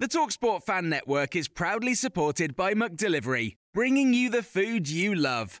The Talksport Fan Network is proudly supported by McDelivery, bringing you the food you love.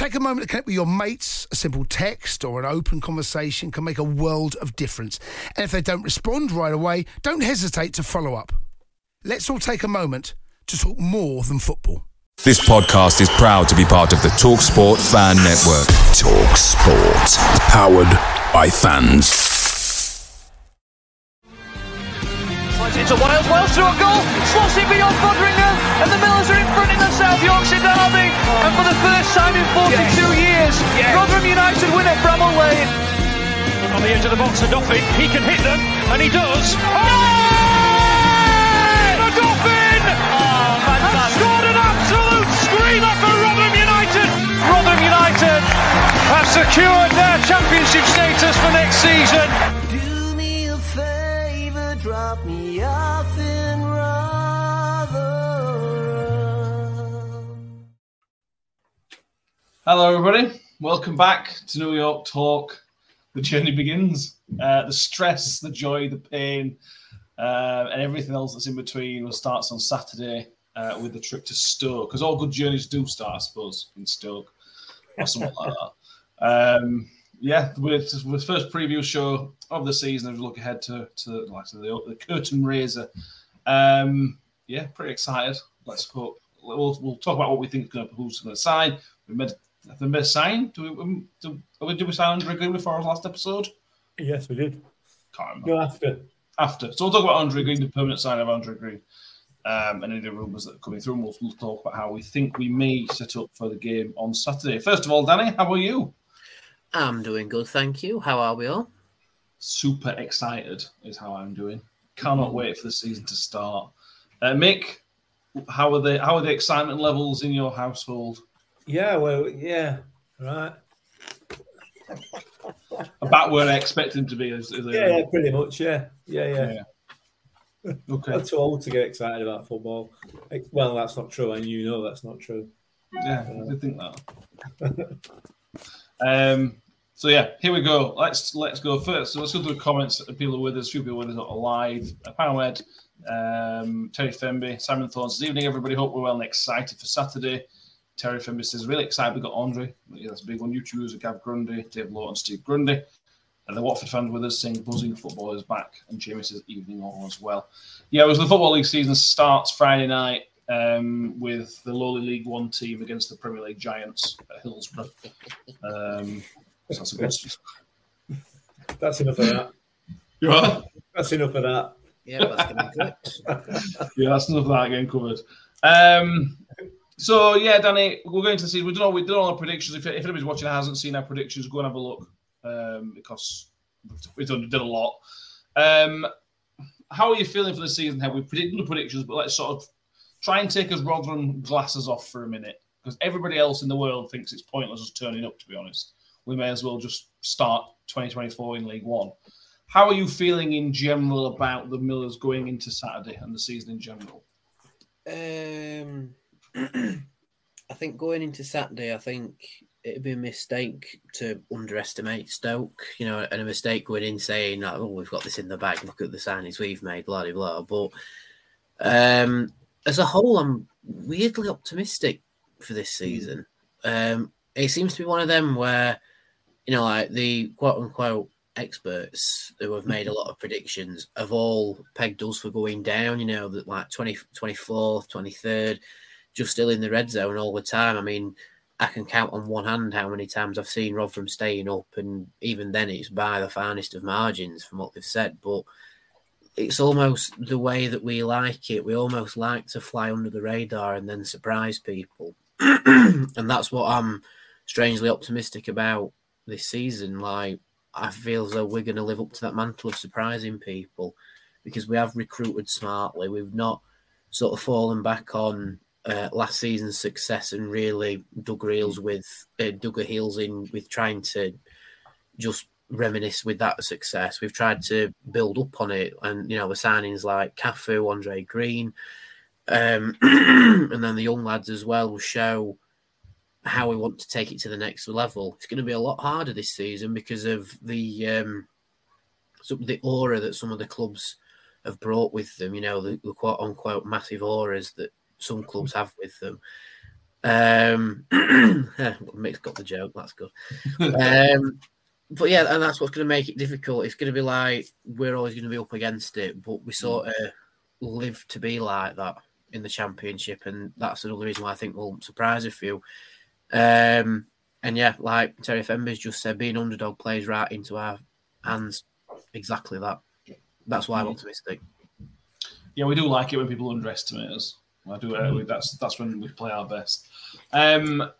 Take a moment to connect with your mates. A simple text or an open conversation can make a world of difference. And if they don't respond right away, don't hesitate to follow up. Let's all take a moment to talk more than football. This podcast is proud to be part of the TalkSport Fan Network. TalkSport, powered by fans. Finds it to Wiles, Wiles through a goal, slots it beyond Foderingham, and the Millers are in front in the South Yorkshire derby. And for the first time in 42 years, Rotherham United win at Bramall Lane. On the edge of the box, Odoffin, he can hit them, and he does. Oh! Odoffin has scored an absolute screamer for Rotherham United. Rotherham United have secured their championship status for next season. Hello, everybody. Welcome back to New York Talk. The journey begins. Uh, the stress, the joy, the pain, uh, and everything else that's in between will starts on Saturday uh, with the trip to Stoke. Because all good journeys do start, I suppose, in Stoke or something like that. Um, yeah, with the first preview show of the season, as we look ahead to to like to the, the curtain raiser. Um, yeah, pretty excited. Let's hope we'll, we'll talk about what we think who's going to sign. We made have they made sign. Do we um, do, we did we sign Andre Green before our last episode? Yes, we did. Can't remember. Go after. After, so we'll talk about Andre Green, the permanent sign of Andre Green, um, and any of the rumours that are coming through. And we'll, we'll talk about how we think we may set up for the game on Saturday. First of all, Danny, how are you? I'm doing good, thank you. How are we all? super excited is how I'm doing. Cannot wait for the season to start. Uh, Mick, how are the how are the excitement levels in your household? Yeah, well, yeah, right. About where I expect him to be. Is Yeah, yeah, pretty much. Yeah, yeah, yeah. Okay. I'm too old to get excited about football. Well, that's not true, and you know that's not true. Yeah, I did think that. um. So yeah, here we go. Let's let's go first. So let's go through the comments. People are with us. A few people with us are live. Panelhead, um, Terry Femby, Simon Thorns. says, "Evening, everybody. Hope we're well and excited for Saturday." Terry Femby says, "Really excited. We got Andre. Yeah, that's a big one. YouTubers are Gav Grundy, Dave Lawton, Steve Grundy." And the Watford fans with us saying buzzing football is back. And Jamie says evening all as well. Yeah, it was the Football League season starts Friday night um, with the lowly League One team against the Premier League giants at Hillsborough. Um, so that's a good That's enough of that. You are? That's enough of that. Yeah, that's gonna be good. yeah, that's enough of that getting covered. Um, so yeah, Danny, we're going to see. We don't know. We did all our predictions. If, if anybody's watching hasn't seen our predictions, go and have a look um, because we've done did a lot. Um, how are you feeling for the season? Have we predicted the predictions? But let's sort of try and take us Rotherham glasses off for a minute because everybody else in the world thinks it's pointless us turning up. To be honest, we may as well just start 2024 in League One. How are you feeling in general about the Millers going into Saturday and the season in general? Um, I think going into Saturday, I think it'd be a mistake to underestimate Stoke. You know, and a mistake going in saying, "Oh, we've got this in the bag. Look at the signings we've made." Blah blah. blah. But um, as a whole, I'm weirdly optimistic for this season. Um, it seems to be one of them where, you know, like the quote unquote experts who have made a lot of predictions have all pegged us for going down, you know, that like 20, 24th, 23rd, just still in the red zone all the time. I mean, I can count on one hand how many times I've seen Rob from staying up, and even then it's by the finest of margins from what they've said. But it's almost the way that we like it. We almost like to fly under the radar and then surprise people, and that's what I'm strangely optimistic about this season. Like I feel as though we're going to live up to that mantle of surprising people because we have recruited smartly. We've not sort of fallen back on uh, last season's success and really dug reels with uh, dug our heels in with trying to just reminisce with that success. We've tried to build up on it, and you know the signings like Cafu, Andre Green, um, and then the young lads as well will show how we want to take it to the next level. It's going to be a lot harder this season because of the um, some the aura that some of the clubs have brought with them. You know the, the quote unquote massive auras that some clubs have with them. Um, Mick's got the joke. That's good. Um, but yeah, and that's what's going to make it difficult. It's going to be like we're always going to be up against it, but we sort of live to be like that in the championship, and that's another reason why I think we'll surprise a few. Um, and yeah, like Terry Femby's just said, being underdog plays right into our hands. Exactly that. That's why I'm optimistic. Yeah, we do like it when people underestimate us. I do. That's that's when we play our best. Um,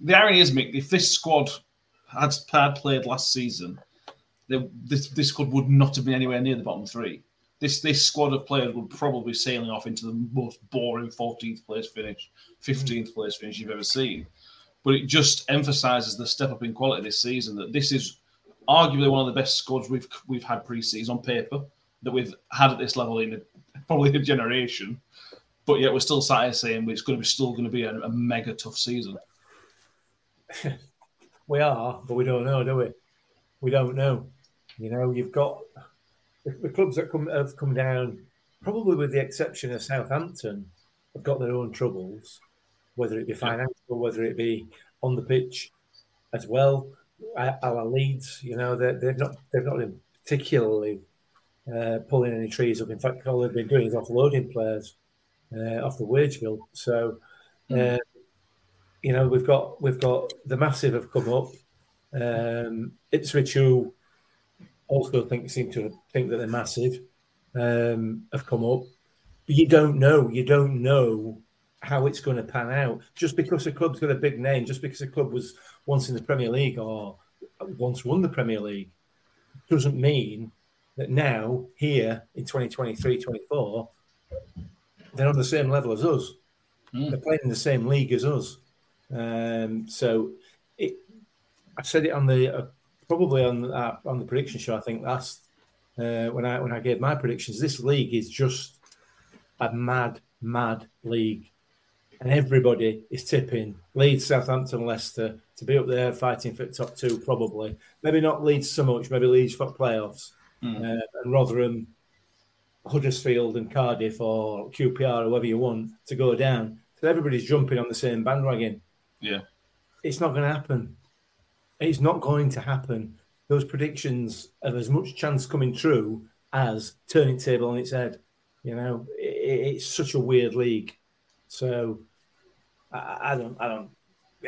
the irony is, Mick, if this squad had, had played last season, they, this this squad would not have been anywhere near the bottom three. This this squad of players would probably be sailing off into the most boring 14th place finish, 15th place finish you've ever seen. But it just emphasises the step up in quality this season. That this is arguably one of the best squads we've we've had pre-season on paper that we've had at this level in a, probably a generation. But yet we're still sat here saying it's going to be still going to be a, a mega tough season. we are, but we don't know, do we? We don't know. You know, you've got the, the clubs that come have come down, probably with the exception of Southampton, have got their own troubles, whether it be financial, whether it be on the pitch as well. Our Leeds, you know, they've not they've not been particularly uh, pulling any trees up. In fact, all they've been doing is offloading players uh, off the wage bill. So, uh, you know, we've got we've got the massive have come up. Um, Ipswich, who also think seem to think that they're massive, um, have come up. But you don't know. You don't know how it's going to pan out. Just because a club's got a big name, just because a club was once in the Premier League or once won the Premier League, doesn't mean that now here in 2023 24 they're on the same level as us. Mm. They're playing in the same league as us. Um, so it, I said it on the uh, probably on uh, on the prediction show. I think last uh, when I when I gave my predictions. This league is just a mad, mad league, and everybody is tipping Leeds, Southampton, Leicester to be up there fighting for the top two. Probably, maybe not Leeds so much. Maybe Leeds for playoffs, mm. and Rotherham Huddersfield and Cardiff or QPR or whoever you want to go down. So everybody's jumping on the same bandwagon. Yeah. It's not going to happen. It's not going to happen. Those predictions have as much chance coming true as turning table on its head. You know, it, it's such a weird league. So I, I, don't, I don't,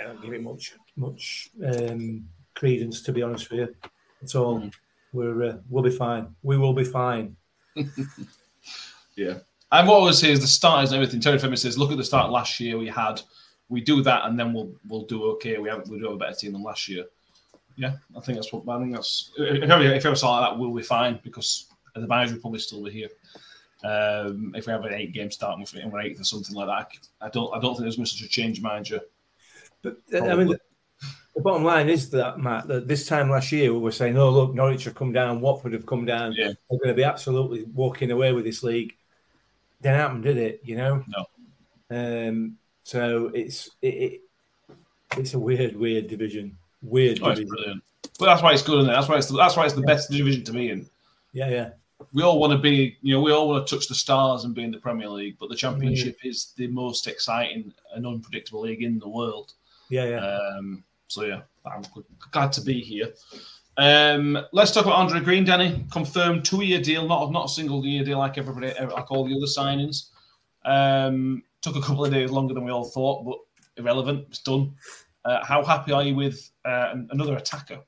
I don't give it much, much um, credence to be honest with you. It's all. Mm. We're, uh, we'll be fine. We will be fine. yeah. And what I would say is the starters and everything. Terry Femby says, look at the start last year we had. We do that and then we'll we'll do okay. We have we do have a better team than last year. Yeah, I think that's what I think that's if ever if ever saw like that, we'll be fine because the manager will probably still be here. Um, if we have an eight game start and we're eighth or something like that, I don't I don't think there's going to be such a change manager. But probably. I mean, the bottom line is that Matt, that this time last year we were saying, "Oh, look, Norwich have come down, Watford have come down. Yeah. They're going to be absolutely walking away with this league." Didn't happen, did it? You know. No. Um. So it's it, it it's a weird, weird division. Weird oh, division. brilliant. But that's why it's good, isn't it? That's why it's the, that's why it's the yeah. best division to be in. Yeah, yeah. We all want to be, you know, we all want to touch the stars and be in the Premier League, but the Championship mm-hmm. is the most exciting and unpredictable league in the world. Yeah, yeah. Um, so yeah, I'm glad to be here. Um, let's talk about Andre Green, Danny. Confirmed two-year deal, not not a single-year deal like everybody, like all the other signings. Um, took a couple of days longer than we all thought, but irrelevant. It's done. Uh, how happy are you with uh, another attacker?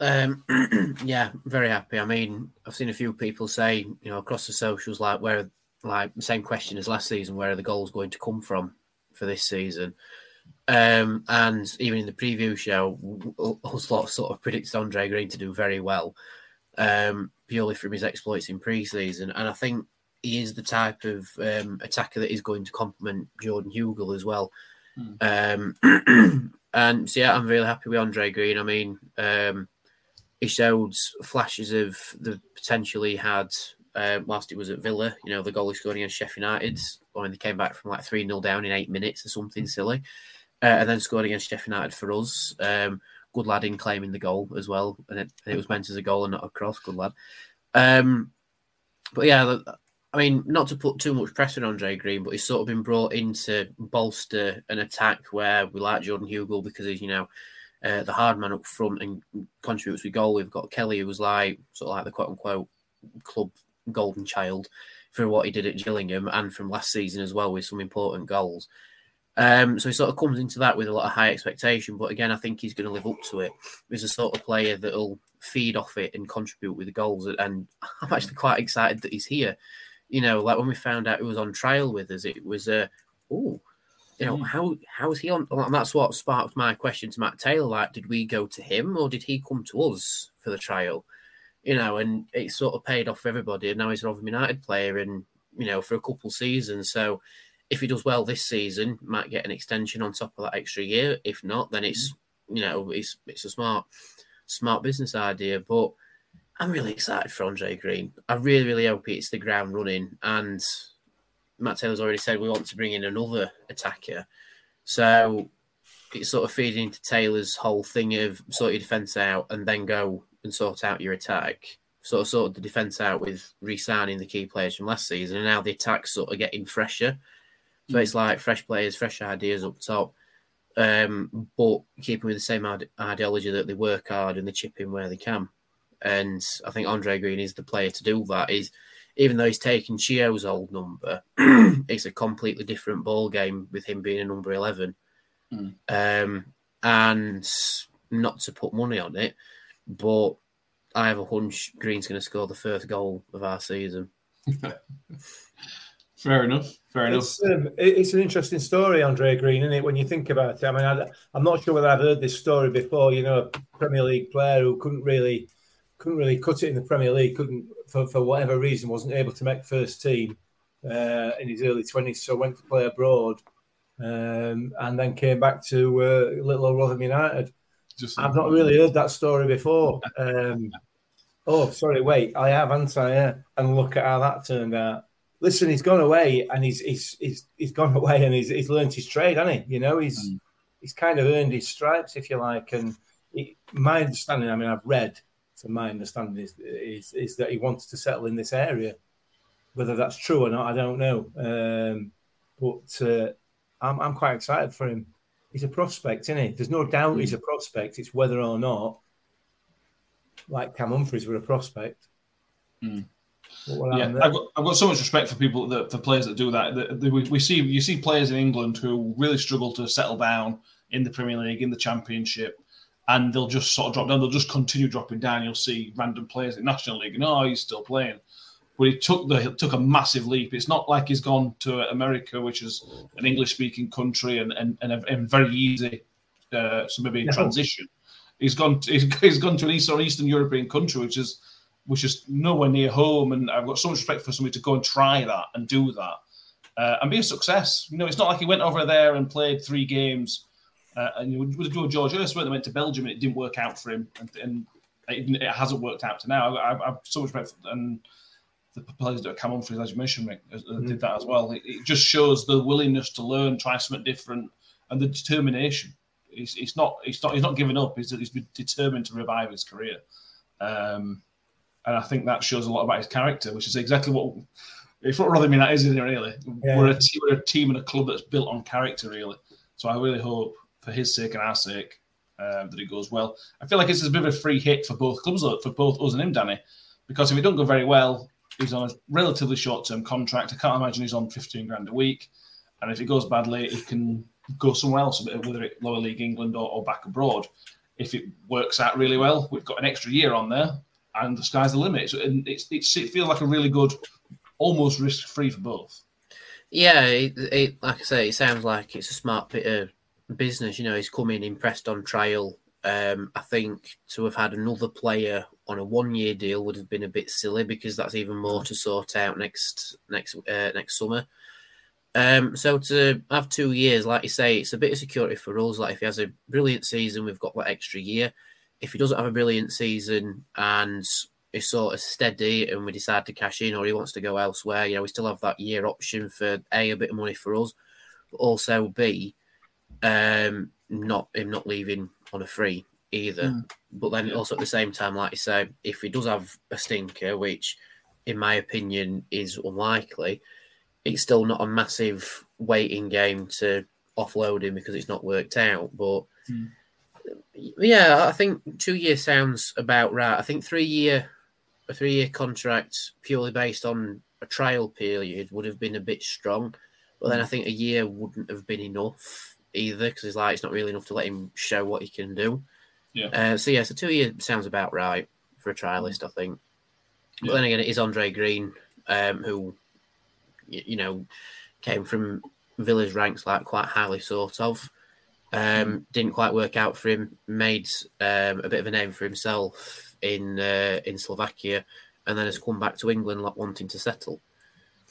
Um, yeah, very happy. I mean, I've seen a few people say, you know, across the socials, like where, like the same question as last season, where are the goals going to come from for this season? Um, and even in the preview show, us lot sort of predicted Andre Green to do very well, um, purely from his exploits in pre-season. And I think he is the type of um, attacker that is going to complement Jordan Hugill as well. Mm. Um, and so, yeah, I'm really happy with Andre Green. I mean, um, he showed flashes of the potential he had uh, whilst he was at Villa. You know, the goal he scored against Sheffield United when they came back from like 3 0 down in eight minutes or something silly. Uh, and then scored against Sheffield United for us. Um, good lad in claiming the goal as well. And it, it, was meant as a goal and not a cross. Good lad. Um, but yeah, I mean, not to put too much pressure on Andre Green, but he's sort of been brought in to bolster an attack where we like Jordan Hugill because he's, you know, uh, the hard man up front and contributes with goal. We've got Kelly, who was like sort of like the quote unquote club golden child for what he did at Gillingham and from last season as well with some important goals. Um, so he sort of comes into that with a lot of high expectation, but again, I think he's going to live up to it. He's a sort of player that'll feed off it and contribute with the goals. And I'm actually quite excited that he's here. You know, like when we found out he was on trial with us, it was a uh, oh, you know, mm. how how is he on? And that's what sparked my question to Matt Taylor. Like, did we go to him or did he come to us for the trial? You know, and it sort of paid off for everybody. And now he's an Rotherham United player, and you know, for a couple seasons. So if he does well this season, might get an extension on top of that extra year. If not, then it's mm. you know, it's it's a smart smart business idea. But I'm really excited for Andre Green. I really, really hope it's the ground running and Matt Taylor's already said we want to bring in another attacker. So it's sort of feeding into Taylor's whole thing of sort your defence out and then go and sort out your attack. Sort of sort the defence out with re-signing the key players from last season, and now the attack's sort of getting fresher. So mm. it's like fresh players, fresh ideas up top, um, but keeping with the same ide- ideology that they work hard and they chip in where they can. And I think Andre Green is the player to do that. Is even though he's taken Chio's old number, it's a completely different ball game with him being a number eleven. Mm. Um, and not to put money on it, but I have a hunch Green's going to score the first goal of our season. Fair enough. Fair enough. It's, um, it's, an interesting story, Andre Green, isn't it? When you think about it, I mean, I, am not sure whether I've heard this story before. You know, a Premier League player who couldn't really couldn't really cut it in the Premier League, couldn't for, for whatever reason wasn't able to make first team uh, in his early twenties, so went to play abroad, um, and then came back to uh, Little Old Rotherham United. Just I've not really heard that story before. Um, oh, sorry, wait, I have, haven't I? Yeah. And look at how that turned out. Listen, he's gone away, and he's he's he's, he's gone away, and he's he's learned his trade, hasn't he? You know, he's mm. he's kind of earned his stripes, if you like. And he, my understanding, I mean, I've read to my understanding, is, is, is that he wants to settle in this area. Whether that's true or not, I don't know. Um, but uh, I'm, I'm quite excited for him. He's a prospect, isn't he? There's no doubt he's a prospect. It's whether or not, like Cam Humphreys, were a prospect. Mm. Yeah, I've got, I've got so much respect for people that for players that do that. that, that we, we, see you see players in England who really struggle to settle down in the Premier League, in the Championship, and they'll just sort of drop down. They'll just continue dropping down. You'll see random players in National League, and oh, he's still playing. But he took the he took a massive leap. It's not like he's gone to America, which is an English speaking country and and, and, a, and very easy. Uh, so maybe no. transition. He's gone. To, he's gone to an Eastern Eastern European country, which is which is nowhere near home. And I've got so much respect for somebody to go and try that and do that uh, and be a success. You know, it's not like he went over there and played three games uh, and you would do George Hirst went, went to Belgium and it didn't work out for him, and, and it, it, hasn't worked out to now. I, have so much respect, and the players that come on for as you Rick, uh, mm. did that as well. It, it, just shows the willingness to learn, try something different, and the determination. He's, he's not he's not he's not giving up. He's, he's been determined to revive his career, um, and I think that shows a lot about his character, which is exactly what. If what rather mean that is, isn't it? Really, yeah. we're a team, we're a team and a club that's built on character, really. So I really hope for his sake and our sake um, that it goes well. I feel like it's a bit of a free hit for both clubs, for both us and him, Danny, because if it don't go very well, he's on a relatively short term contract. I can't imagine he's on 15 grand a week. And if it goes badly, he can go somewhere else, whether it lower league England or, or back abroad. If it works out really well, we've got an extra year on there, and the sky's the limit. So, and it's, it feels like a really good, almost risk free for both. Yeah, it, it, like I say, it sounds like it's a smart bit of business. You know, he's come in impressed on trial. Um, I think to have had another player on a one-year deal would have been a bit silly because that's even more to sort out next next uh, next summer. Um, so to have two years, like you say, it's a bit of security for us. Like if he has a brilliant season, we've got that extra year. If he doesn't have a brilliant season and is sort of steady and we decide to cash in or he wants to go elsewhere, you know, we still have that year option for A, a bit of money for us, but also B, um, not him not leaving on a free either. Mm. But then also at the same time, like you say, if he does have a stinker, which in my opinion is unlikely, it's still not a massive waiting game to offload him because it's not worked out. But mm. Yeah, I think two year sounds about right. I think three year a three year contract purely based on a trial period would have been a bit strong. But then I think a year wouldn't have been enough either because it's like it's not really enough to let him show what he can do. Yeah. Uh, so yeah, so two years sounds about right for a trialist, I think. But yeah. then again, it is Andre Green, um, who you know came from Villa's ranks like quite highly sort of. Um, didn't quite work out for him. Made um, a bit of a name for himself in uh, in Slovakia, and then has come back to England like wanting to settle.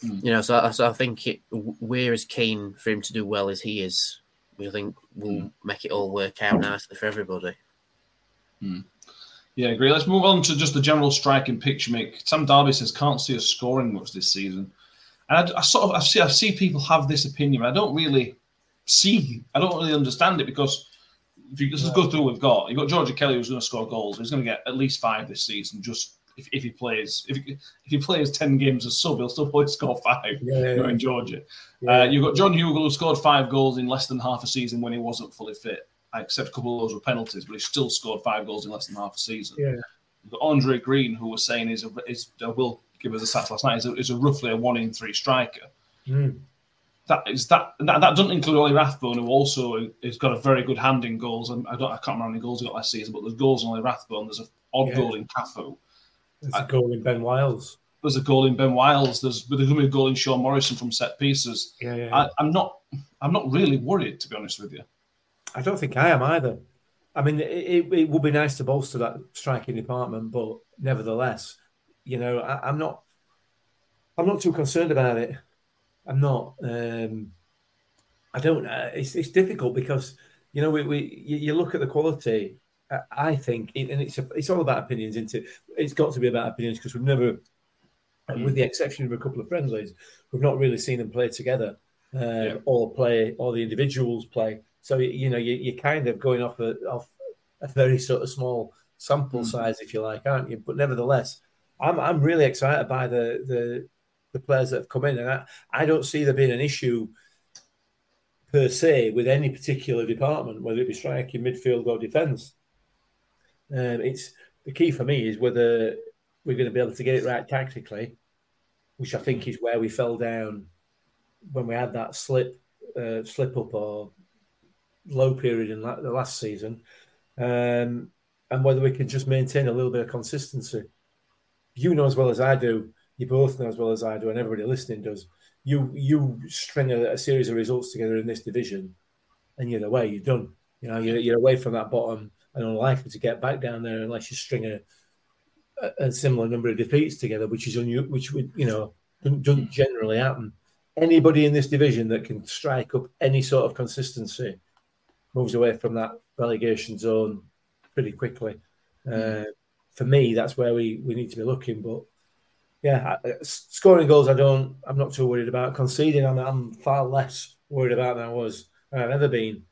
Mm. You know, so, so I think it, we're as keen for him to do well as he is. We think we'll mm. make it all work out nicely for everybody. Mm. Yeah, agree. Let's move on to just the general striking picture. Make Sam Darby says can't see us scoring much this season, and I, I sort of I see I see people have this opinion. I don't really see. I don't really understand it because if you just go through, we've got you've got Georgie Kelly who's going to score goals. He's going to get at least five this season. Just if, if he plays, if he, if he plays ten games as sub, he'll still probably score five. Yeah, yeah, yeah. in Georgie. Yeah. Uh, you've got John Hugill who scored five goals in less than half a season when he wasn't fully fit. I accept a couple of those were penalties, but he still scored five goals in less than half a season. Yeah. You've got Andre Green, who was saying is a, is uh, will give us a stat last night is a, is a roughly a one in three striker. Mm. That is that, that that doesn't include Ollie Rathbone, who also has got a very good hand in goals. And I don't I can't remember how many goals he got last season, but there's goals on Ollie Rathbone. There's an odd yeah. goal in Cafu. There's a goal in Ben Wiles. There's a goal in Ben Wiles. There's there's going to be a goal in Sean Morrison from set pieces. Yeah, yeah. I, I'm not I'm not really worried to be honest with you. I don't think I am either. I mean, it, it would be nice to bolster that striking department, but nevertheless, you know, I, am not, I'm not too concerned about it. I'm not. Um, I don't. Uh, it's it's difficult because you know we, we you look at the quality. I think, and it's a, it's all about opinions. Into it's got to be about opinions because we've never, mm. with the exception of a couple of friendlies, we've not really seen them play together, um, yeah. or play, or the individuals play. So you know you, are kind of going off a off a very sort of small sample mm. size, if you like, aren't you? But nevertheless, I'm I'm really excited by the the the players that have come in, and I, I don't see there being an issue per se with any particular department, whether it be striking, midfield, or defence. Um, it's the key for me is whether we're going to be able to get it right tactically, which I think is where we fell down when we had that slip uh, slip up or low period in la- the last season, um, and whether we can just maintain a little bit of consistency. You know as well as I do. You both know as well as I do, and everybody listening does. You you string a, a series of results together in this division, and you're away. You're done. You know you're, you're away from that bottom and unlikely to get back down there unless you string a, a, a similar number of defeats together, which is unu- which would you know doesn't generally happen. Anybody in this division that can strike up any sort of consistency moves away from that relegation zone pretty quickly. Uh, for me, that's where we, we need to be looking. But yeah, scoring goals, I don't. I'm not too worried about. Conceding, I'm, I'm far less worried about than I was. I've ever been.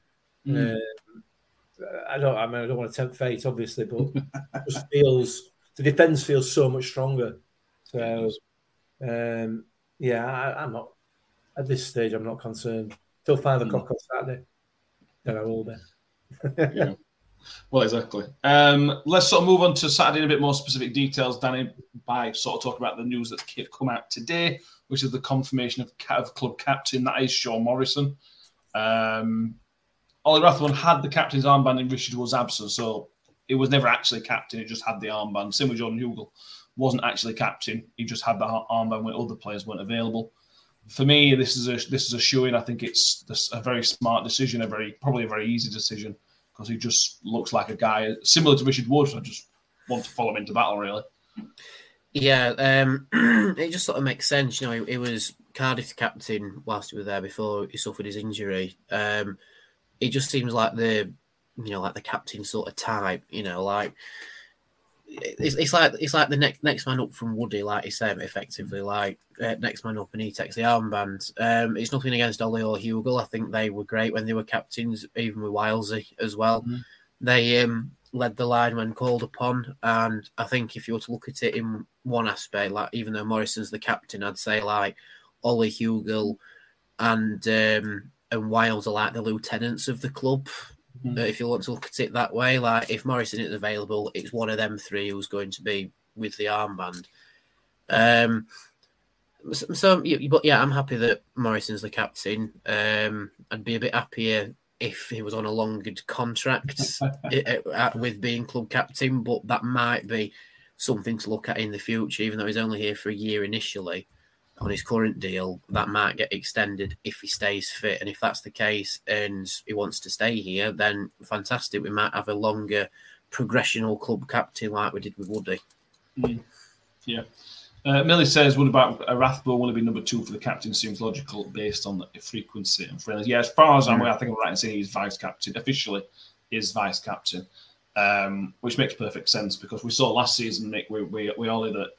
Mm. Uh, I don't. I mean, I don't want to tempt fate, obviously, but it just feels the defense feels so much stronger. So, um, yeah, I, am not at this stage. I'm not concerned till five o'clock mm. on Saturday then I will be. yeah. Well, exactly. Um, let's sort of move on to Saturday in a bit more specific details, Danny, by sort of talking about the news that's come out today, which is the confirmation of, of club captain. That is Sean Morrison. Um, Ollie Rathbone had the captain's armband in Richard Wood's absence, so it was never actually captain. It just had the armband. Same with Jordan Hugill, wasn't actually captain. He just had the armband when other players weren't available. For me, this is a this is a showing. I think it's a very smart decision, a very probably a very easy decision because he just looks like a guy similar to Richard Wood. I just want to follow him into battle, really. Yeah, um, it just sort of makes sense. You know, He was Cardiff captain whilst he was there before he suffered his injury. Um, it just seems like the, you know, like the captain sort of type. You know, like it's, it's like it's like the next next man up from Woody, like you said, effectively, like uh, next man up and he takes the armband. Um, it's nothing against Ollie or Hugill. I think they were great when they were captains, even with Wilesy as well. Mm-hmm. They um, led the line when called upon, and I think if you were to look at it in one aspect, like even though Morrison's the captain, I'd say like Ollie Hugill and um, and Wiles are like the lieutenants of the club. Mm-hmm. if you want to look at it that way, like if Morrison is available, it's one of them three who's going to be with the armband. Um, so, so but yeah, I'm happy that Morrison's the captain. Um, I'd be a bit happier if he was on a longer contract with being club captain, but that might be something to look at in the future, even though he's only here for a year initially on his current deal, that might get extended if he stays fit. And if that's the case and he wants to stay here, then fantastic. We might have a longer progressional club captain like we did with Woody. Mm. Yeah. Uh, Millie says, "What about a Rathbone? Will he be number two for the captain? Seems logical based on the frequency and friendly." Yeah, as far as I'm aware, I think I'm right in saying he's vice captain officially. Is vice captain, um, which makes perfect sense because we saw last season, Nick, we we, we all that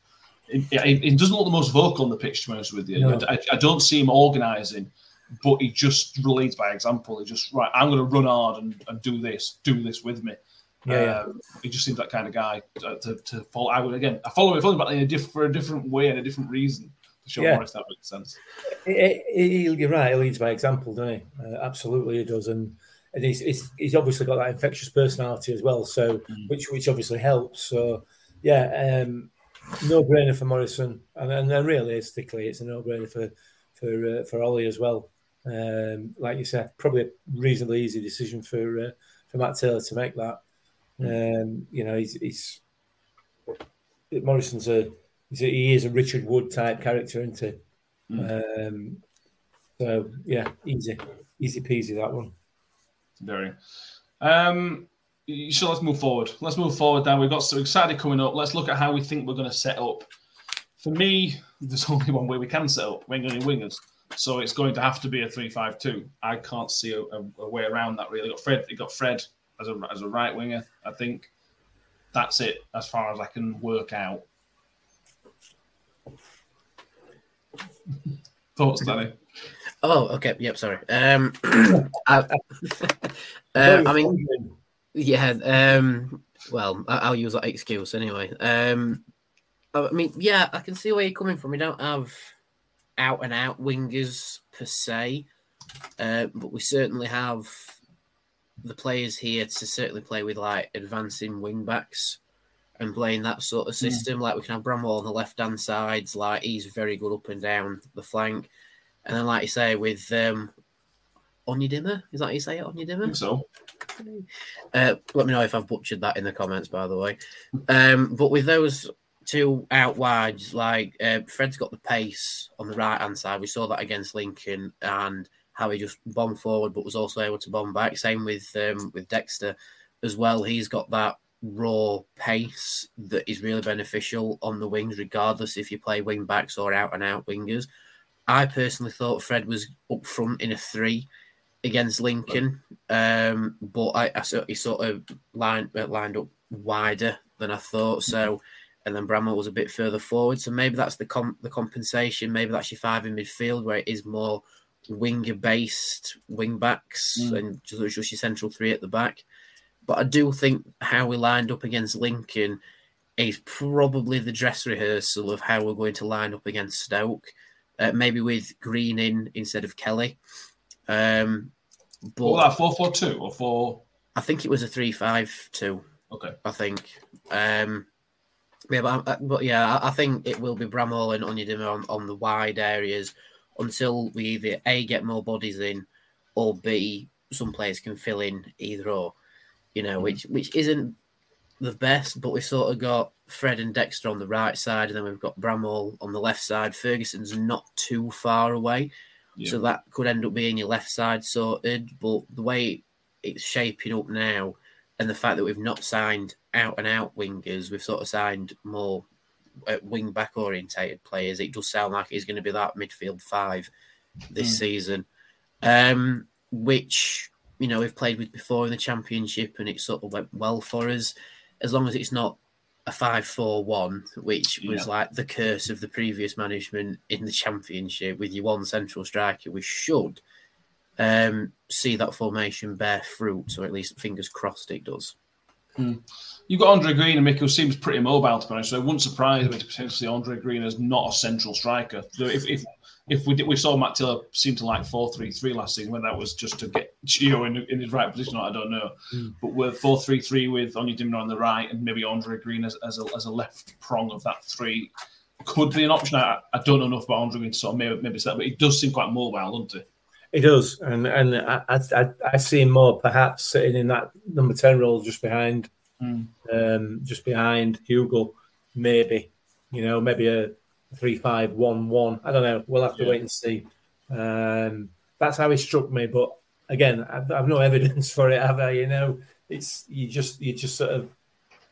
he, doesn't look the most vocal on the pitch, to be honest with you. No. I, I, don't see him organising, but he just leads by example. He just, right, I'm going to run hard and, and do this, do this with me. Yeah, um, he just seems that kind of guy to, to, to follow. I would again, I follow him, follow him, but in a diff- for a different way and a different reason. To show yeah. Morris that makes sense. You're right. He leads by example, doesn't he? Uh, absolutely, he does, and and he's, he's, he's obviously got that infectious personality as well. So mm. which which obviously helps. So yeah, um, no brainer for Morrison, and, and then realistically, it's a no brainer for for uh, for Ollie as well. Um, like you said, probably a reasonably easy decision for uh, for Matt Taylor to make that. Um, you know, he's, he's Morrison's a, he's a, he is a Richard Wood type character, isn't he? Mm. Um, so yeah, easy, easy peasy that one. Very. Um, so let's move forward. Let's move forward now. We've got some exciting coming up. Let's look at how we think we're going to set up. For me, there's only one way we can set up. We ain't got any wingers. So it's going to have to be a three-five-two. I can't see a, a, a way around that really. got Fred, you got Fred as a as a right winger. I think that's it as far as I can work out. Thoughts, Danny? Oh, okay. Yep. Sorry. Um, I, uh, I mean, yeah. Um, well, I'll use that excuse anyway. Um, I mean, yeah, I can see where you're coming from. We don't have out and out wingers per se, uh, but we certainly have the players here to certainly play with like advancing wing backs and playing that sort of system. Yeah. Like we can have Bramall on the left hand sides, like he's very good up and down the flank. And then, like you say, with um, Onyedinma, is that how you say it, Onyedinma? so. Uh, let me know if I've butchered that in the comments, by the way. Um, but with those two out wide, like uh, Fred's got the pace on the right hand side. We saw that against Lincoln and how he just bombed forward, but was also able to bomb back. Same with um, with Dexter as well. He's got that raw pace that is really beneficial on the wings, regardless if you play wing backs or out and out wingers. I personally thought Fred was up front in a three against Lincoln, um, but I, I he sort of lined uh, lined up wider than I thought. So, and then Bramall was a bit further forward. So maybe that's the com- the compensation. Maybe that's your five in midfield where it is more winger based wing backs mm. and just, just your central three at the back. But I do think how we lined up against Lincoln is probably the dress rehearsal of how we're going to line up against Stoke. Uh, maybe with Green in instead of Kelly. Um, but what that four four two or four? I think it was a three five two. Okay, I think. Um, yeah, but, uh, but yeah, I, think it will be Bramall and Onyedinma on, on the wide areas until we either a get more bodies in, or B, some players can fill in either or, you know, which which isn't the best, but we've sort of got Fred and Dexter on the right side, and then we've got Bramall on the left side. Ferguson's not too far away, Yeah. so that could end up being your left side sorted. But the way it's shaping up now, and the fact that we've not signed out and out wingers, we've sort of signed more uh, wing back orientated players. It does sound like it's going to be that midfield five this Mm. season, um, which you know we've played with before in the championship, and it sort of went well for us. As long as it's not a five-four-one, which was Yeah. like the curse of the previous management in the championship, with your one central striker, we should um, see that formation bear fruit, or at least fingers crossed it does. You've got Andre Green and Mick, who seems pretty mobile to be honest. So it wouldn't surprise me to potentially Andre Green as not a central striker. So if if, if we did, we saw Matt Taylor seem to like four three three last season, when that was just to get Gio in, in his right position, I don't know. But with four three three with Onyedinma on the right and maybe Andre Green as, as a as a left prong of that three could be an option. I, I don't know enough about Andre Green to sort of maybe maybe say that, but he does seem quite mobile, doesn't he? It does, and and I, I I- see him more perhaps sitting in that number ten role just behind, Mm. um, just behind Hugill, maybe, you know, maybe a three-five-one-one. I don't know. We'll have to Yeah. wait and see. Um, that's how he struck me, but again, I've, I've no evidence for it, have I? You know, it's you just you just sort of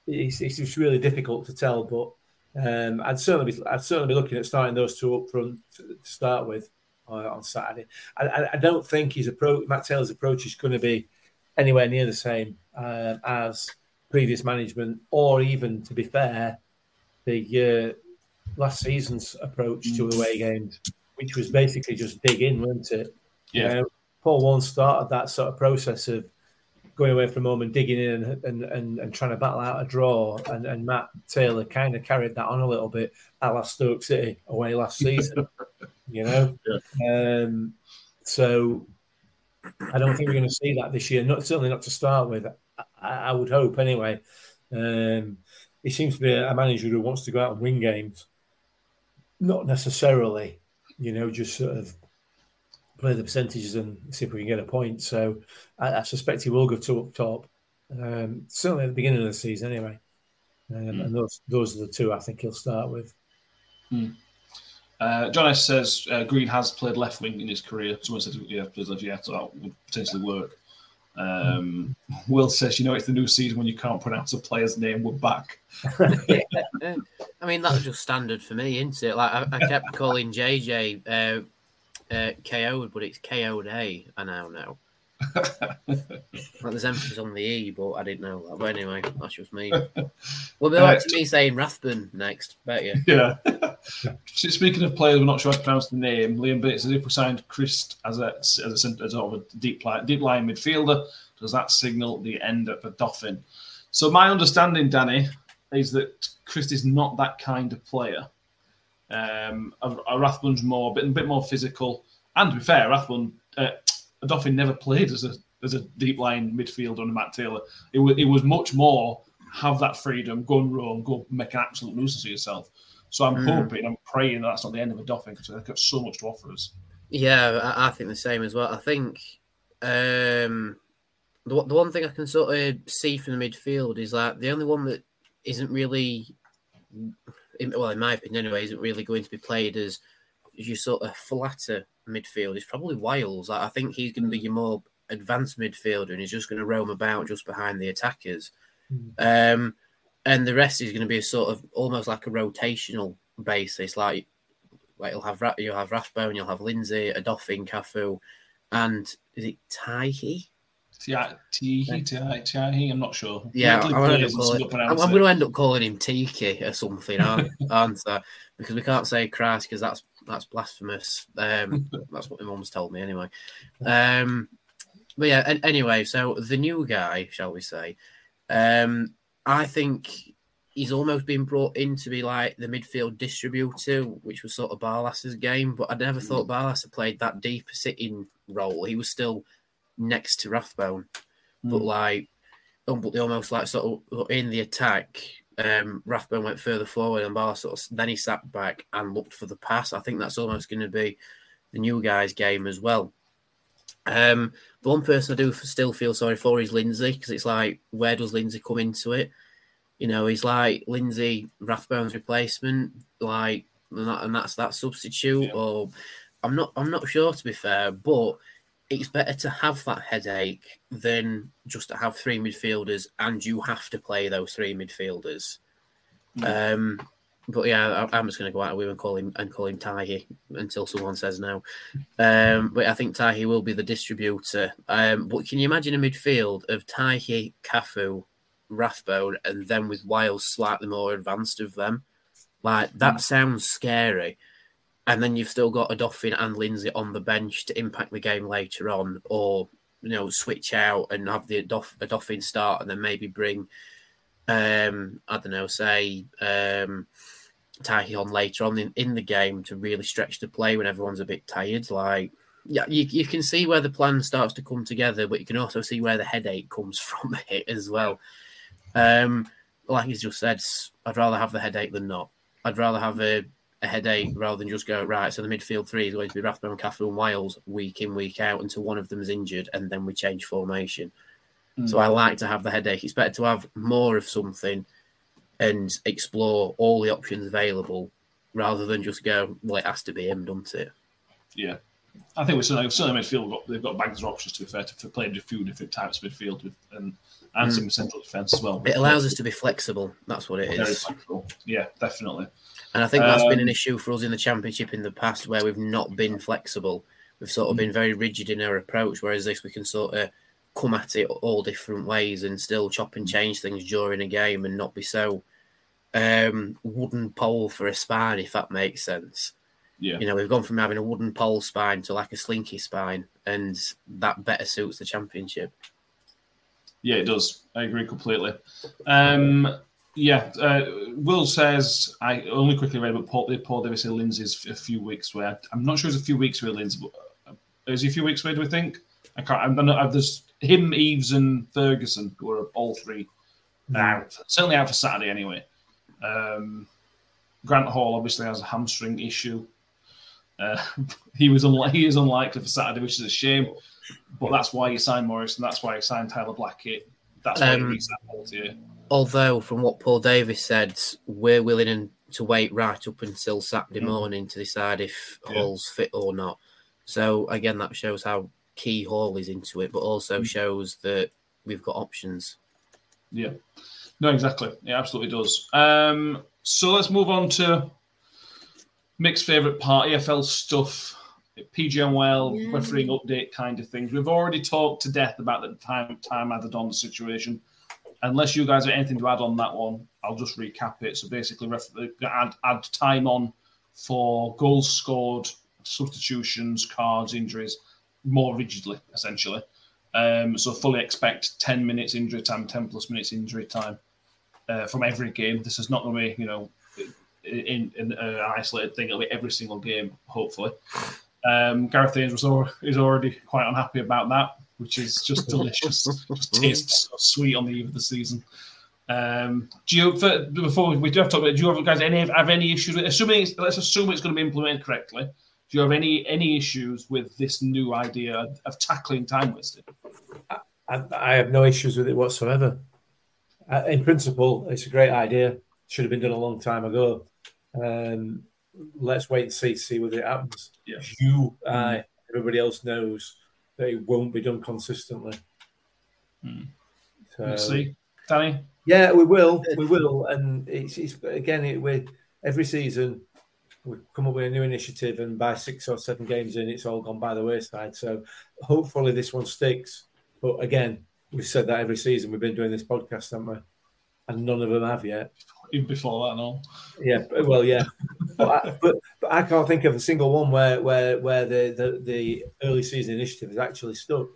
it's, it's just really difficult to tell, but. Um, I'd certainly be I'd certainly be looking at starting those two up front to, to start with uh, on Saturday. I, I, don't think his approach, Matt Taylor's approach, is going to be anywhere near the same uh, as previous management, or even, to be fair, the uh, last season's approach to away games, which was basically just dig in, wasn't it? Yeah. You know, Paul Warne started that sort of process of going away from home and digging in and, and, and, and trying to battle out a draw. And, and Matt Taylor kind of carried that on a little bit at last Stoke City away last season, you know? Um, so I don't think we're going to see that this year. Not certainly not to start with. I, I would hope anyway. Um, he seems to be a manager who wants to go out and win games, not necessarily, you know, just sort of play the percentages and see if we can get a point. So I, I suspect he will go to up top. Um, certainly at the beginning of the season, anyway. Um, And those those are the two I think he'll start with. Uh, John S says uh, Green has played left wing in his career. Someone said, yeah, plays left, yeah, so that would potentially work. Um, Will says, you know, it's the new season when you can't pronounce a player's name. We're back. Uh, I mean, that's just standard for me, isn't it? Like, I, I kept calling JJ uh, uh, KO'd, but it's KO'd A. I now know. like, there's emphasis on the E, but I didn't know that. But anyway, that's just me. Well, be like to me saying Rathbun next, bet you. Yeah. Speaking of players, we're not sure how to pronounce the name. Liam Bates as if we signed Christ as a as a, sort of a deep line deep line midfielder, does that signal the end of the Dauphin? So my understanding, Danny, is that Christ is not that kind of player. Um, Rathbun's more a bit, a bit more physical, and to be fair, Rathbun, uh, Dauphin never played as a as a deep line midfielder under Matt Taylor. It was it was much more have that freedom, go and roam, go make an absolute nuisance of yourself. So I'm Mm. hoping, I'm praying that that's not the end of Odoffin because they've got so much to offer us. Yeah, I, I think the same as well. I think um, the the one thing I can sort of see from the midfield is that the only one that isn't really, in, well, in my opinion anyway, isn't really going to be played as your sort of flatter midfield is probably Wiles. I think he's going to be your more advanced midfielder and he's just going to roam about just behind the attackers. Um, and the rest is going to be a sort of almost like a rotational basis. Like, like you'll have you'll have Rathbone, you'll have Lindsay, Odoffin, Cafu, and is it Taihi? Tiahi, Tiahi, Tiahi, I'm not sure. Yeah, I'm going, players to and still call it, pronounce I'm, going to end up calling him Tiki or something, aren't, aren't I? Because we can't say Christ because that's that's blasphemous. Um, that's what my mum's told me anyway. Um, but yeah, an- anyway, so the new guy, shall we say? Um, I think he's almost been brought in to be like the midfield distributor, which was sort of Barlas's game. But I never thought Barlas had played that deep sitting role. He was still next to Rathbone, but Mm. like, oh, but they almost like sort of in the attack. Um, Rathbone went further forward, and Barlas sort of then he sat back and looked for the pass. I think that's almost going to be the new guy's game as well. Um, the one person I do still feel sorry for is Lindsay because it's like, where does Lindsay come into it? You know, he's like Lindsay Rathbone's replacement, like, and, that, and that's that substitute. Yeah. Or I'm not, I'm not sure to be fair, but it's better to have that headache than just to have three midfielders and you have to play those three midfielders. Um, but yeah, I, I'm just going to go out him and call him and call him Tahi until someone says no. Um, but I think Tahi will be the distributor. Um, but can you imagine a midfield of Tahi, Cafu, Rathbone, and then with Wiles slightly more advanced of them? Like that sounds scary. And then you've still got Odoffin and Lindsay on the bench to impact the game later on, or you know, switch out and have the Adof- Odoffin start, and then maybe bring, um, I don't know, say, um, Tahi on later on in, in the game to really stretch the play when everyone's a bit tired. Like, yeah, you, you can see where the plan starts to come together, but you can also see where the headache comes from it as well. Um, like he's just said, I'd rather have the headache than not. I'd rather have a, a headache rather than just go right. So the midfield three is going to be Rathbone, Cafu, and Wiles week in week out until one of them is injured, and then we change formation. So hmm. I like to have the headache. It's better to have more of something and explore all the options available rather than just go, well, it has to be him, doesn't it? Yeah. I think we're certainly, certainly midfield. Got, they've got bags of options to be fair to, to play a few different types of midfield with, and and hmm. some central defence as well. It allows us to be flexible. That's what it Very is. flexible. Yeah, definitely. And I think that's been an Um, issue for us in the championship in the past where we've not been flexible. We've sort of been very rigid in our approach, whereas this we can sort of come at it all different ways and still chop and change things during a game and not be so um, wooden pole for a spine, if that makes sense. Yeah. You know, we've gone from having a wooden pole spine to like a slinky spine, and that better suits the championship. Yeah, it does. I agree completely. Um, yeah, uh, Will says I only quickly read about Paul, Paul Davis and Lindsay's a few weeks away. I'm not sure it's a few weeks away, Lindsay. But uh, is he a few weeks away? Do we think? I can't. I'm not. There's him, Eves, and Ferguson who are all three out. Certainly out for Saturday anyway. Um, Grant Hall obviously has a hamstring issue. Uh, he was he is unlikely for Saturday, which is a shame. But that's why you signed Morris, and that's why you signed Tyler Blackett. That's you Um, re-signed Holtier. Although, from what Paul Davis said, we're willing to wait right up until Saturday morning to decide if Mm. Yeah. Hall's fit or not. So again, that shows how key Hall is into it, but also Mm. shows that we've got options. Yeah. No, exactly. It absolutely does. Um, so let's move on to Mick's favourite part, EFL stuff, PGMOL, refereeing update kind of things. We've already talked to death about the time time added on the situation. Unless you guys have anything to add on that one, I'll just recap it. So basically, ref- add, add time on for goals scored, substitutions, cards, injuries, more rigidly, essentially. Um, so fully expect 10 minutes injury time, 10 plus minutes injury time uh, from every game. This is not going to be, you know, in, in uh, an isolated thing. It'll be every single game, hopefully. Um, Gareth Haynes was al- is already quite unhappy about that, which is just delicious. just tastes so sweet on the eve of the season. Um, do you, for, before we do have to talk about, do you have guys any have any issues with assuming it's, let's assume it's going to be implemented correctly? Do you have any any issues with this new idea of tackling time wasted? I, I have no issues with it whatsoever. Uh, in principle, it's a great idea. Should have been done a long time ago. Um, let's wait and see, see whether it happens. Yeah. You, I, mm. everybody else knows that it won't be done consistently. Mm. So, Let's see, Danny. yeah, we will, we will, and it's, it's again, it, we every season we come up with a new initiative, and by six or seven games in, it's all gone by the wayside. So hopefully this one sticks. But again, we've said that every season. We've been doing this podcast, haven't we? And none of them have yet. Even before that, no. Yeah, well, yeah, but, I, but but I can't think of a single one where where where the the, the early season initiative is actually stuck.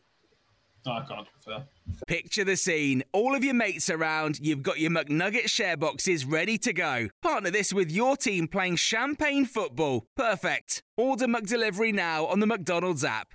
No, I can't. Fair. Picture the scene. All of your mates around, you've got your McNugget share boxes ready to go. Partner this with your team playing champagne football. Perfect. Order McDelivery now on the McDonald's app.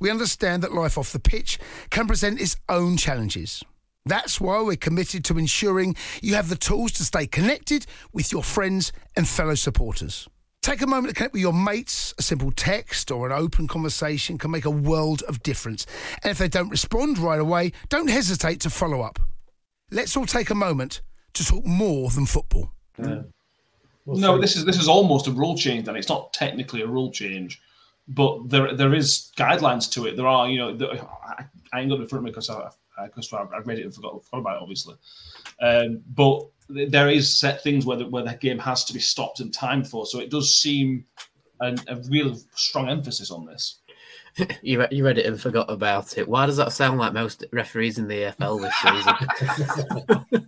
we understand that life off the pitch can present its own challenges. That's why we're committed to ensuring you have the tools to stay connected with your friends and fellow supporters. Take a moment to connect with your mates. A simple text or an open conversation can make a world of difference. And if they don't respond right away, don't hesitate to follow up. Let's all take a moment to talk more than football. Yeah. no, this is this is almost a rule change, and it's not technically a rule change, but there there is guidelines to it. There are, you know, the, I, I ain't got it in front of me because I because I, I read it and forgot, forgot about it, obviously. Um, but there is set things where the, where the game has to be stopped and timed for. So it does seem an, a real strong emphasis on this. you, re- you read it and forgot about it. Why does that sound like most referees in the EFL this season?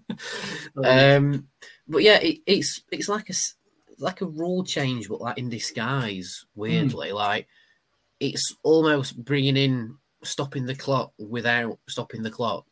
um, but yeah, it, it's it's like a like a rule change, but like in disguise. Weirdly, mm. like it's almost bringing in stopping the clock without stopping the clock.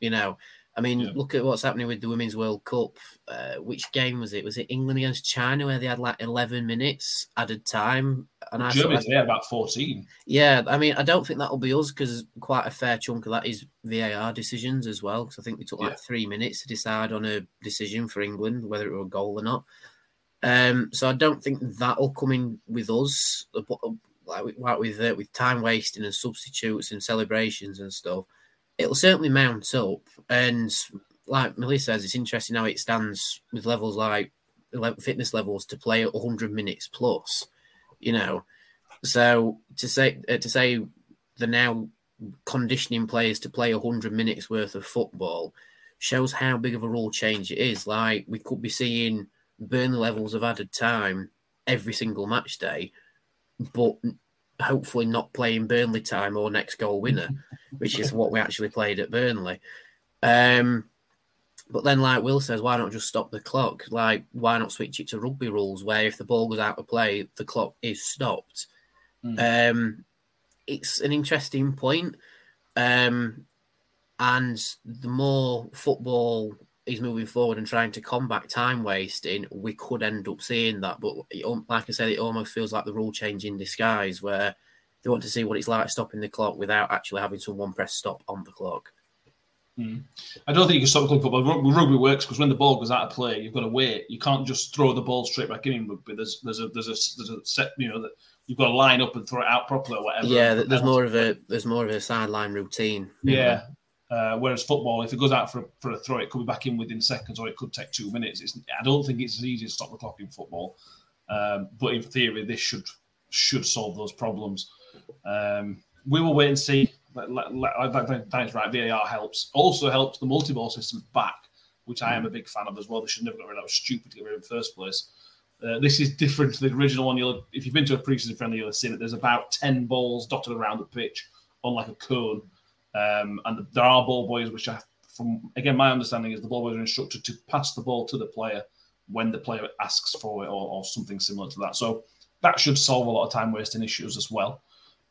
You know, I mean, yeah. look at what's happening with the Women's World Cup. Uh, which game was it? Was it England against China where they had like 11 minutes added time? And Germany, they had about 14. Yeah, I mean, I don't think that'll be us because quite a fair chunk of that is VAR decisions as well. Because I think we took like yeah. three minutes to decide on a decision for England, whether it were a goal or not. Um, so I don't think that'll come in with us like with with, uh, with time wasting and substitutes and celebrations and stuff, it'll certainly mount up. And like Melissa says, it's interesting how it stands with levels like fitness levels to play 100 minutes plus. You know, so to say uh, to say the now conditioning players to play 100 minutes worth of football shows how big of a rule change it is. Like we could be seeing Burnley levels of added time every single match day, but hopefully not playing Burnley time or next goal winner, which is what we actually played at Burnley. Um, but then, like Will says, why not just stop the clock? Like, why not switch it to rugby rules, where if the ball goes out of play, the clock is stopped? Mm. Um, it's an interesting point. Um, and the more football is moving forward and trying to combat time wasting, we could end up seeing that. But like I said, it almost feels like the rule change in disguise, where they want to see what it's like stopping the clock without actually having someone press stop on the clock. Mm. I don't think you can stop the clock football. Rugby works because when the ball goes out of play, you've got to wait. You can't just throw the ball straight back in in rugby. There's there's a there's a there's a set you know that you've got to line up and throw it out properly or whatever. Yeah, there's more of a there's more of a sideline routine. Yeah, uh, whereas football, if it goes out for, for a throw, it could be back in within seconds or it could take two minutes. It's, I don't think it's as easy to stop the clock in football. Um, but in theory, this should should solve those problems. Um, we will wait and see. That's right. VAR helps. Also helps the multi-ball system back, which I am a big fan of as well. They should never get rid of. That was stupid to get rid of in the first place. Uh, this is different to the original one. You'll, if you've been to a preseason friendly, you'll have seen it. There's about ten balls dotted around the pitch on like a cone um, and there are ball boys, which are, from again, my understanding is the ball boys are instructed to pass the ball to the player when the player asks for it or, or something similar to that. So that should solve a lot of time wasting issues as well.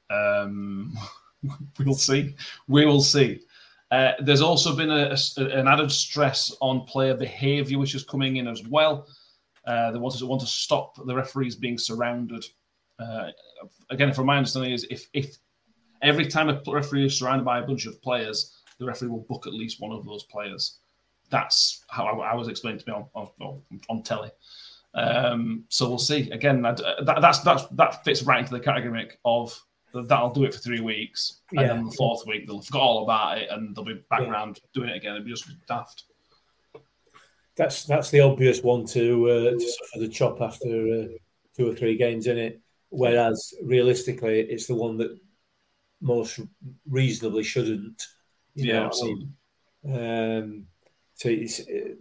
Um, we'll see. We will see. Uh, there's also been a, a, an added stress on player behaviour, which is coming in as well. Uh, they want to want to stop the referees being surrounded. Uh, again, from my understanding, is if if Every time a referee is surrounded by a bunch of players, the referee will book at least one of those players. That's how I, I was explained to me on on, on telly. Um, so we'll see. Again, that, that's that's that fits right into the category of that'll do it for three weeks, and yeah. then the fourth week they'll forget all about it and they'll be back yeah. around doing it again. It'll be just daft. That's that's the obvious one to uh, to suffer the chop after uh, two or three games in it. Whereas realistically, it's the one that most reasonably shouldn't. yeah, absolutely. I mean? um, so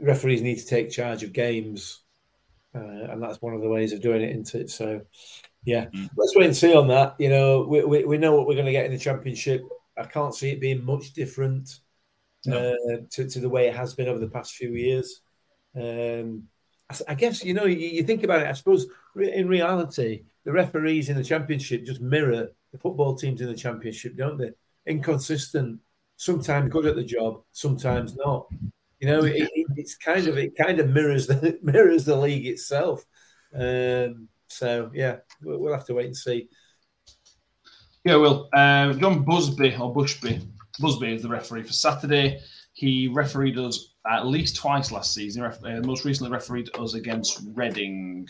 referees need to take charge of games, uh, and that's one of the ways of doing it, isn't it? So, yeah, mm. let's wait and see on that. You know, we, we, we know what we're going to get in the championship. I can't see it being much different no. uh, to, to the way it has been over the past few years. Um, I, I guess you know you, you think about it. I suppose in reality, the referees in the championship just mirror the football teams in the championship, don't they? inconsistent. Sometimes good at the job, sometimes not. You know, it, it, it's kind of it kind of mirrors the mirrors the league itself. Um, so yeah, we'll, we'll have to wait and see. Yeah, well, uh, John Busby or Bushby, Busby is the referee for Saturday. He refereed us at least twice last season. Uh, most recently, refereed us against Reading,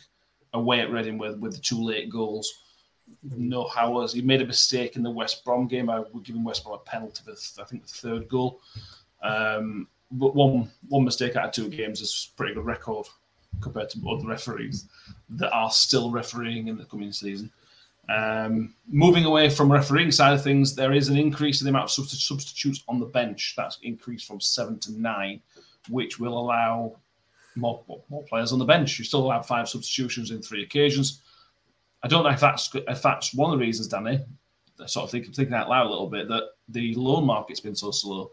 away at Reading with with the two late goals. No hours. He made a mistake in the West Brom game. I would give him West Brom a penalty for I think the third goal. Um, but one one mistake out of two games is a pretty good record compared to other referees that are still refereeing in the coming season. Um, moving away from refereeing side of things, there is an increase in the amount of subst- substitutes on the bench. That's increased from seven to nine, which will allow more, more, players on the bench. You still allow five substitutions in three occasions. I don't know if that's if that's one of the reasons, Danny. I sort of thinking, thinking out loud a little bit that the loan market's been so slow.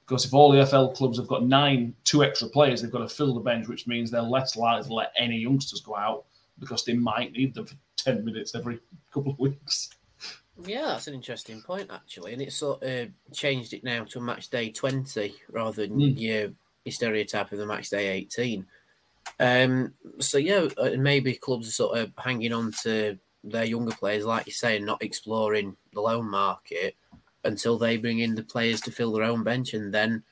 Because if all the FL clubs have got nine, two extra players, they've got to fill the bench, which means they're less likely to let any youngsters go out because they might need them for 10 minutes every couple of weeks. Yeah, that's an interesting point actually, and it's sort of changed it now to a match day twenty rather than Mm. your, your stereotype of the match day eighteen. Um, so yeah, uh, maybe clubs are sort of hanging on to their younger players, like you say, and not exploring the loan market until they bring in the players to fill their own bench, and then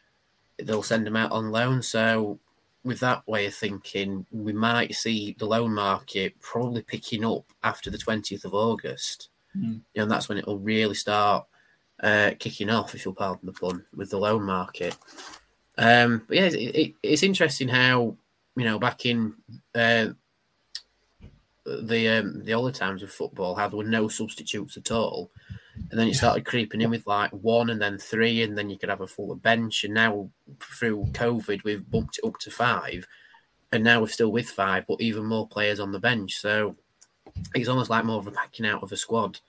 they'll send them out on loan. So with that way of thinking, we might see the loan market probably picking up after the twentieth of August you know, and that's when it will really start uh, kicking off, if you'll pardon the pun, with the loan market. Um, but yeah, it, it, it's interesting how you know back in uh, the um, the older times of football, how there were no substitutes at all, and then it started creeping in with like one and then three, and then you could have a full bench. And now through COVID, we've bumped it up to five, and now we're still with five, but even more players on the bench. So it's almost like more of a packing out of a squad.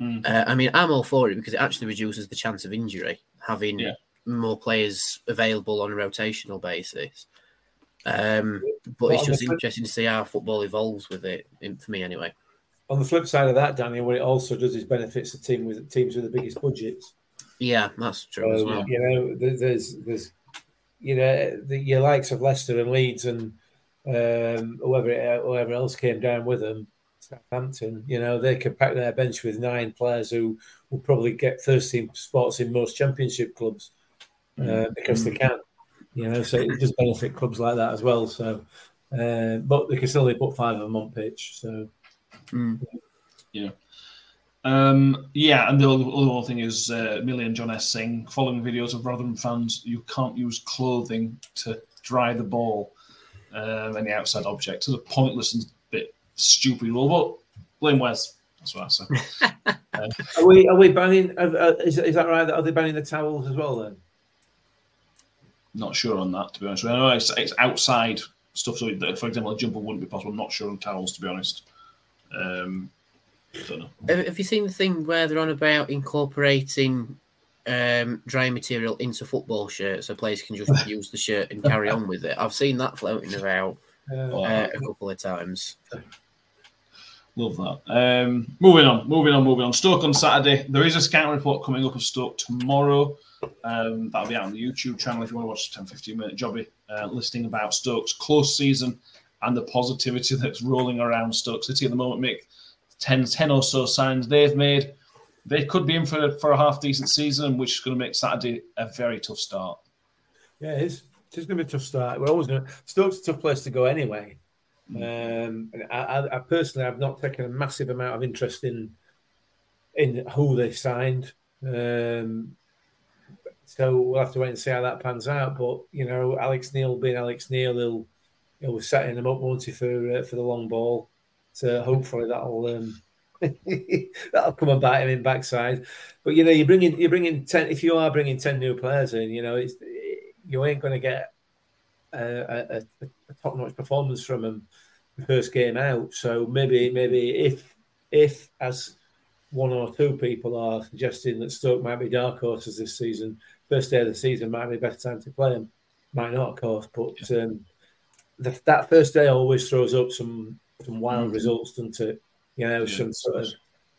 Mm. Uh, I mean, I'm all for it because it actually reduces the chance of injury, having Yeah. more players available on a rotational basis. Um, but Well, it's just interesting to see how football evolves with it, in- for me anyway. On the flip side of that, Daniel, what it also does is benefits the team with teams with the biggest budgets. Yeah, that's true So, well. You know, there's there's you know the your likes of Leicester and Leeds and um, whoever whoever else came down with them, Southampton. You know, they could pack their bench with nine players who will probably get first team spots in most Championship clubs uh, because they can. You know, so it does benefit clubs like that as well. So, uh, but they can still only put five of them on pitch. So. Yeah. Um, yeah, and the other, other thing is uh, Millie and John S. saying, following videos of Rotherham fans, you can't use clothing to dry the ball, um, any outside object. It's a pointless and bit stupid rule, but blame Wes. That's what I say. Are we are we banning? Uh, uh, is, is that right? Are they banning the towels as well? Then Not sure on that, to be honest. with. I know it's, it's outside stuff, so that, for example, a jumper wouldn't be possible. I'm not sure on towels, to be honest. Um, don't know. Have have you seen the thing where they're on about incorporating um, dry material into football shirts so players can just use the shirt and carry on with it? I've seen that floating about uh, uh, a couple of times. Love that. Um, moving on, moving on, moving on. Stoke on Saturday. There is a scout report coming up of Stoke tomorrow. Um, that'll be out on the YouTube channel if you want to watch a 10 15 minute jobby uh, listing about Stoke's close season and the positivity that's rolling around Stoke City at the moment. Mick, 10, 10 or so signs they've made. They could be in for a, for a half decent season, which is going to make Saturday a very tough start. yeah, it's it's going to be a tough start. We're always going to Stoke's a tough place to go anyway. Um, and I, I, I personally have not taken a massive amount of interest in in who they signed. Um, so we'll have to wait and see how that pans out. But you know, Alex Neil being Alex Neil, he'll he'll be setting them up, won't he, for uh, for the long ball. So hopefully that'll um, that'll come and bite him in backside. But you know, you're bringing you're bringing ten. If you are bringing ten new players in, you know, it's you ain't going to get a, a, a top notch performance from them the first game out. So maybe maybe if if as one or two people are suggesting that Stoke might be dark horses this season, first day of the season might be a better time to play them. Might not, of course, but um, the, that first day always throws up some some wild results, doesn't it? You know, some sort of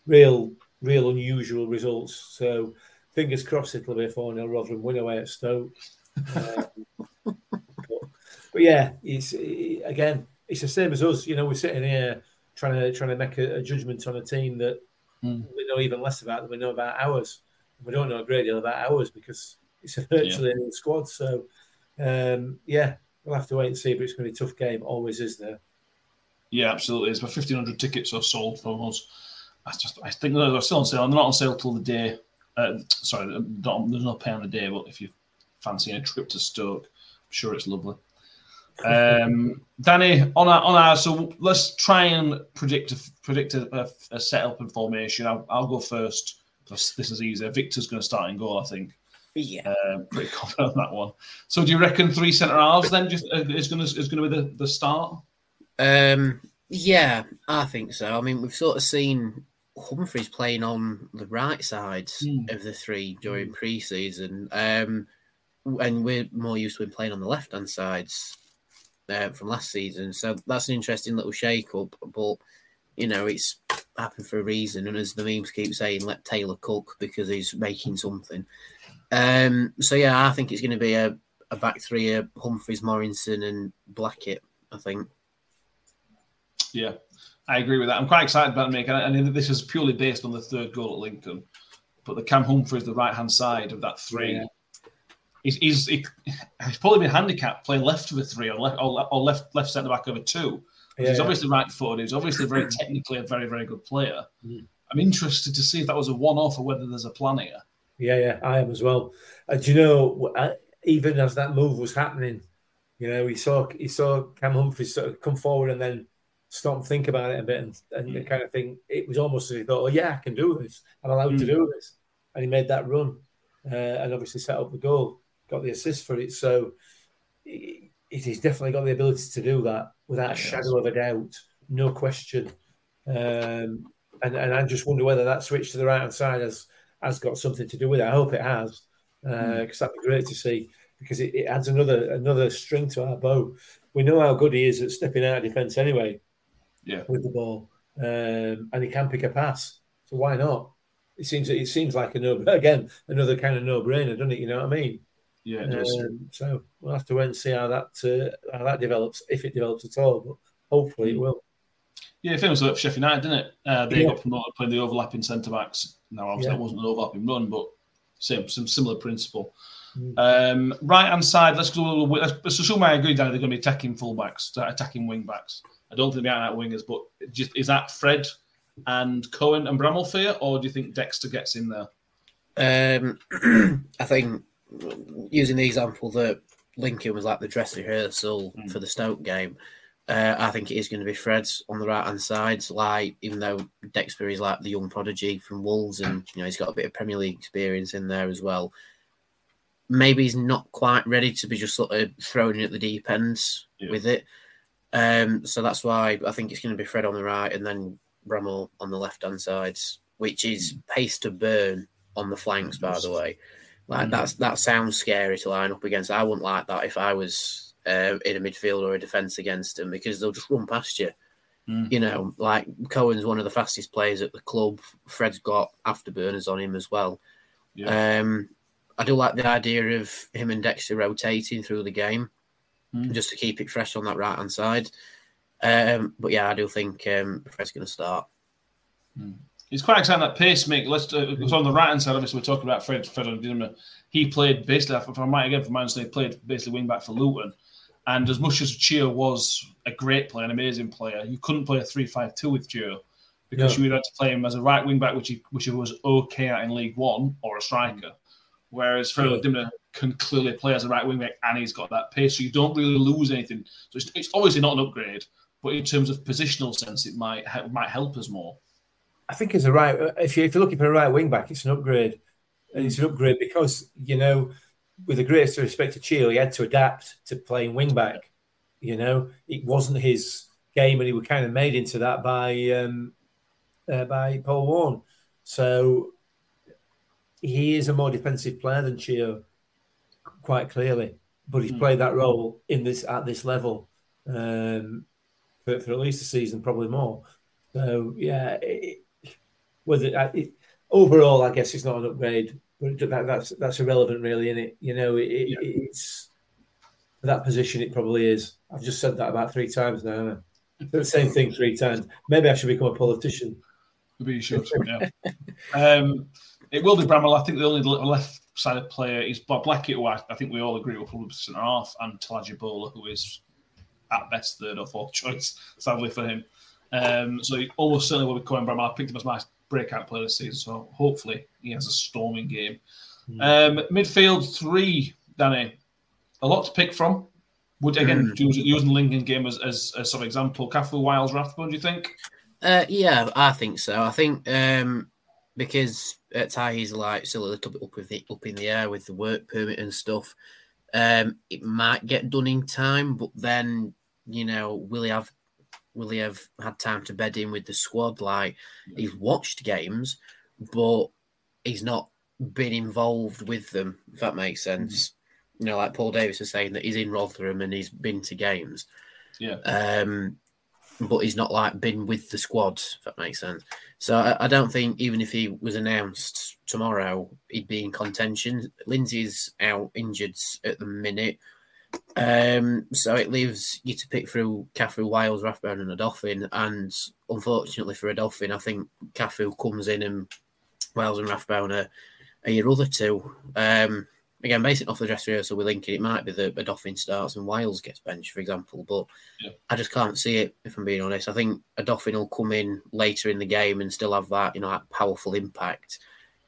real real unusual results. So fingers crossed it'll be a 4 0 Rotherham win away at Stoke. Um, but, but, yeah, it's it, again, it's the same as us. You know, we're sitting here trying to trying to make a, a judgment on a team that Mm. we know even less about than we know about ours. We don't know a great deal about ours because it's a virtually a new squad. So, um, yeah, we'll have to wait and see. But it's going to be a tough game. Always is there. Yeah, absolutely. It's about fifteen hundred tickets are sold from us. I just, I think they're still on sale. They're not on sale till the day. Uh, sorry, there's no pay on the day. But if you fancy a trip to Stoke, I'm sure it's lovely. Um, Danny, on our, on our, so let's try and predict a, predict a, a, a setup and formation. I'll, I'll go first because this is easier. Victor's going to start in goal, I think. Yeah, Um, pretty confident on that one. So, do you reckon three centre halves then just uh, is going to is going to be the, the start? Um, yeah, I think so. I mean, we've sort of seen Humphreys playing on the right sides Mm. of the three during pre-season, um, and we're more used to him playing on the left-hand sides uh, from last season. So that's an interesting little shake-up. But you know, it's happened for a reason, and as the memes keep saying, let Taylor cook because he's making something. Um, so yeah, I think it's going to be a, a back three of Humphreys, Morrison, and Blackett. I think. Yeah, I agree with that. I'm quite excited about making it, and this is purely based on the third goal at Lincoln. But the Cam Humphreys, the right hand side of that three, Yeah. he's, he's, he, he's probably been handicapped playing left of a three or left or, or left left centre back of a two. Yeah. He's obviously right footed. He's obviously very technically a very very good player. Mm. I'm interested to see if that was a one off or whether there's a plan here. Yeah, yeah, I am as well. Uh, do you know, uh, even as that move was happening, you know, he saw he saw Cam Humphreys sort of come forward and then stop and think about it a bit and, and the kind of thing. It was almost as he thought, oh yeah, I can do this. I'm allowed to Mm. do this, and he made that run uh, and obviously set up the goal, got the assist for it. So he, he's definitely got the ability to do that without a shadow of a doubt, no question. Um, and and I just wonder whether that switch to the right hand side has has got something to do with it. I hope it has, because that'd be great to see. Because it, it adds another another string to our bow. We know how good he is at stepping out of defence anyway Yeah, with the ball, um, and he can pick a pass. So why not? It seems it seems like a no again another kind of no brainer, doesn't it? You know what I mean? yeah, it does. Um, so we'll have to wait and see how that uh, how that develops, if it develops at all. But hopefully it will. Yeah, famous for Sheffield United, didn't it? Uh, they Yeah. got promoted playing the overlapping centre backs. Now, obviously, Yeah. that wasn't an overlapping run, but same, some similar principle. Mm. Um, right hand side, let's go. Let's, let's assume I agree, Danny. They're going to be attacking fullbacks, attacking wing backs. I don't think they're out wingers, but just is that Fred and Cohen and Bramall for you, or do you think Dexter gets in there? Um, I think using the example that Lincoln was like the dress rehearsal Mm. for the Stoke game, uh, I think it is going to be Fred's on the right hand side. Like even though Dexter is like the young prodigy from Wolves, and you know he's got a bit of Premier League experience in there as well. Maybe he's not quite ready to be just sort of thrown in at the deep ends Yeah. with it. Um, so that's why I think it's going to be Fred on the right and then Bramall on the left hand sides, which is pace to burn on the flanks, by the way. Like Mm. that's that sounds scary to line up against. I wouldn't like that if I was uh, in a midfield or a defence against them because they'll just run past you. Mm. You know, like Cohen's one of the fastest players at the club. Fred's got afterburners on him as well. Um, I do like the idea of him and Dexter rotating through the game Mm. just to keep it fresh on that right hand side. Um, but yeah, I do think um, Fred's going to start. It's quite exciting that pacemaker. Let's uh, on the right hand side. Obviously, we're talking about Fred. Fred. He played basically, if I might again from my understanding, he played basically wing back for Luton. And as much as Chio was a great player, an amazing player, you couldn't play a three-five-two with Chio because No. you would have to play him as a right wing back, which he which he was okay at in League One, or a striker. Whereas Fred Dimna can clearly play as a right wing back, and he's got that pace, so you don't really lose anything. So it's, it's obviously not an upgrade, but in terms of positional sense, it might might help us more. I think it's a right. If, you, if you're looking for a right wing back, it's an upgrade, and it's an upgrade because you know, with the greatest respect to Chile, he had to adapt to playing wing back. You know, it wasn't his game, and he was kind of made into that by um, uh, by Paul Warne. So he is a more defensive player than Chio, quite clearly. But he's Mm. played that role in this at this level um, for, for at least a season, probably more. So yeah, it, whether uh, it, overall, I guess it's not an upgrade, that, that's that's irrelevant, really, isn't it? You know, it, Yeah. it's that position. It probably is. I've just said that about three times now. I? The same thing three times. Maybe I should become a politician. Maybe you should. Yeah. um, it will be Bramall. I think the only left-sided player is Bob Blackett, who I, I think we all agree will probably be centre half, and Tolaji Bola, who is at best third or fourth choice, sadly for him. Um, so he almost certainly will be Cohen Bramall. I picked him as my breakout player this season, so hopefully he has a storming game. Um, midfield three, Danny. A lot to pick from. Would again using, using the Lincoln game as, as, as some example, Cafu, Wiles, Rathbone. Do you think? Uh, yeah, I think so. I think um, because at Ty he's like still a little bit up with the up in the air with the work permit and stuff. Um, it might get done in time, but then you know, will he have will he have had time to bed in with the squad? Like he's watched games, but he's not been involved with them. If that makes sense. You know, like Paul Davis was saying that he's in Rotherham and he's been to games. Yeah. Um, but he's not like been with the squad, if that makes sense. So I, I don't think even if he was announced tomorrow, he'd be in contention. Lindsay's out injured at the minute. Um, so it leaves you to pick through Cafu, Wiles, Rathbone, and Odoffin. And unfortunately for Odoffin, I think Cafu comes in and Wiles and Rathbone are, are your other two. Um, again, based off the dress rehearsal we're linking, it might be that Odoffin starts and Wiles gets benched, for example. But Yeah. I just can't see it, if I'm being honest. I think Odoffin will come in later in the game and still have that, you know, that powerful impact.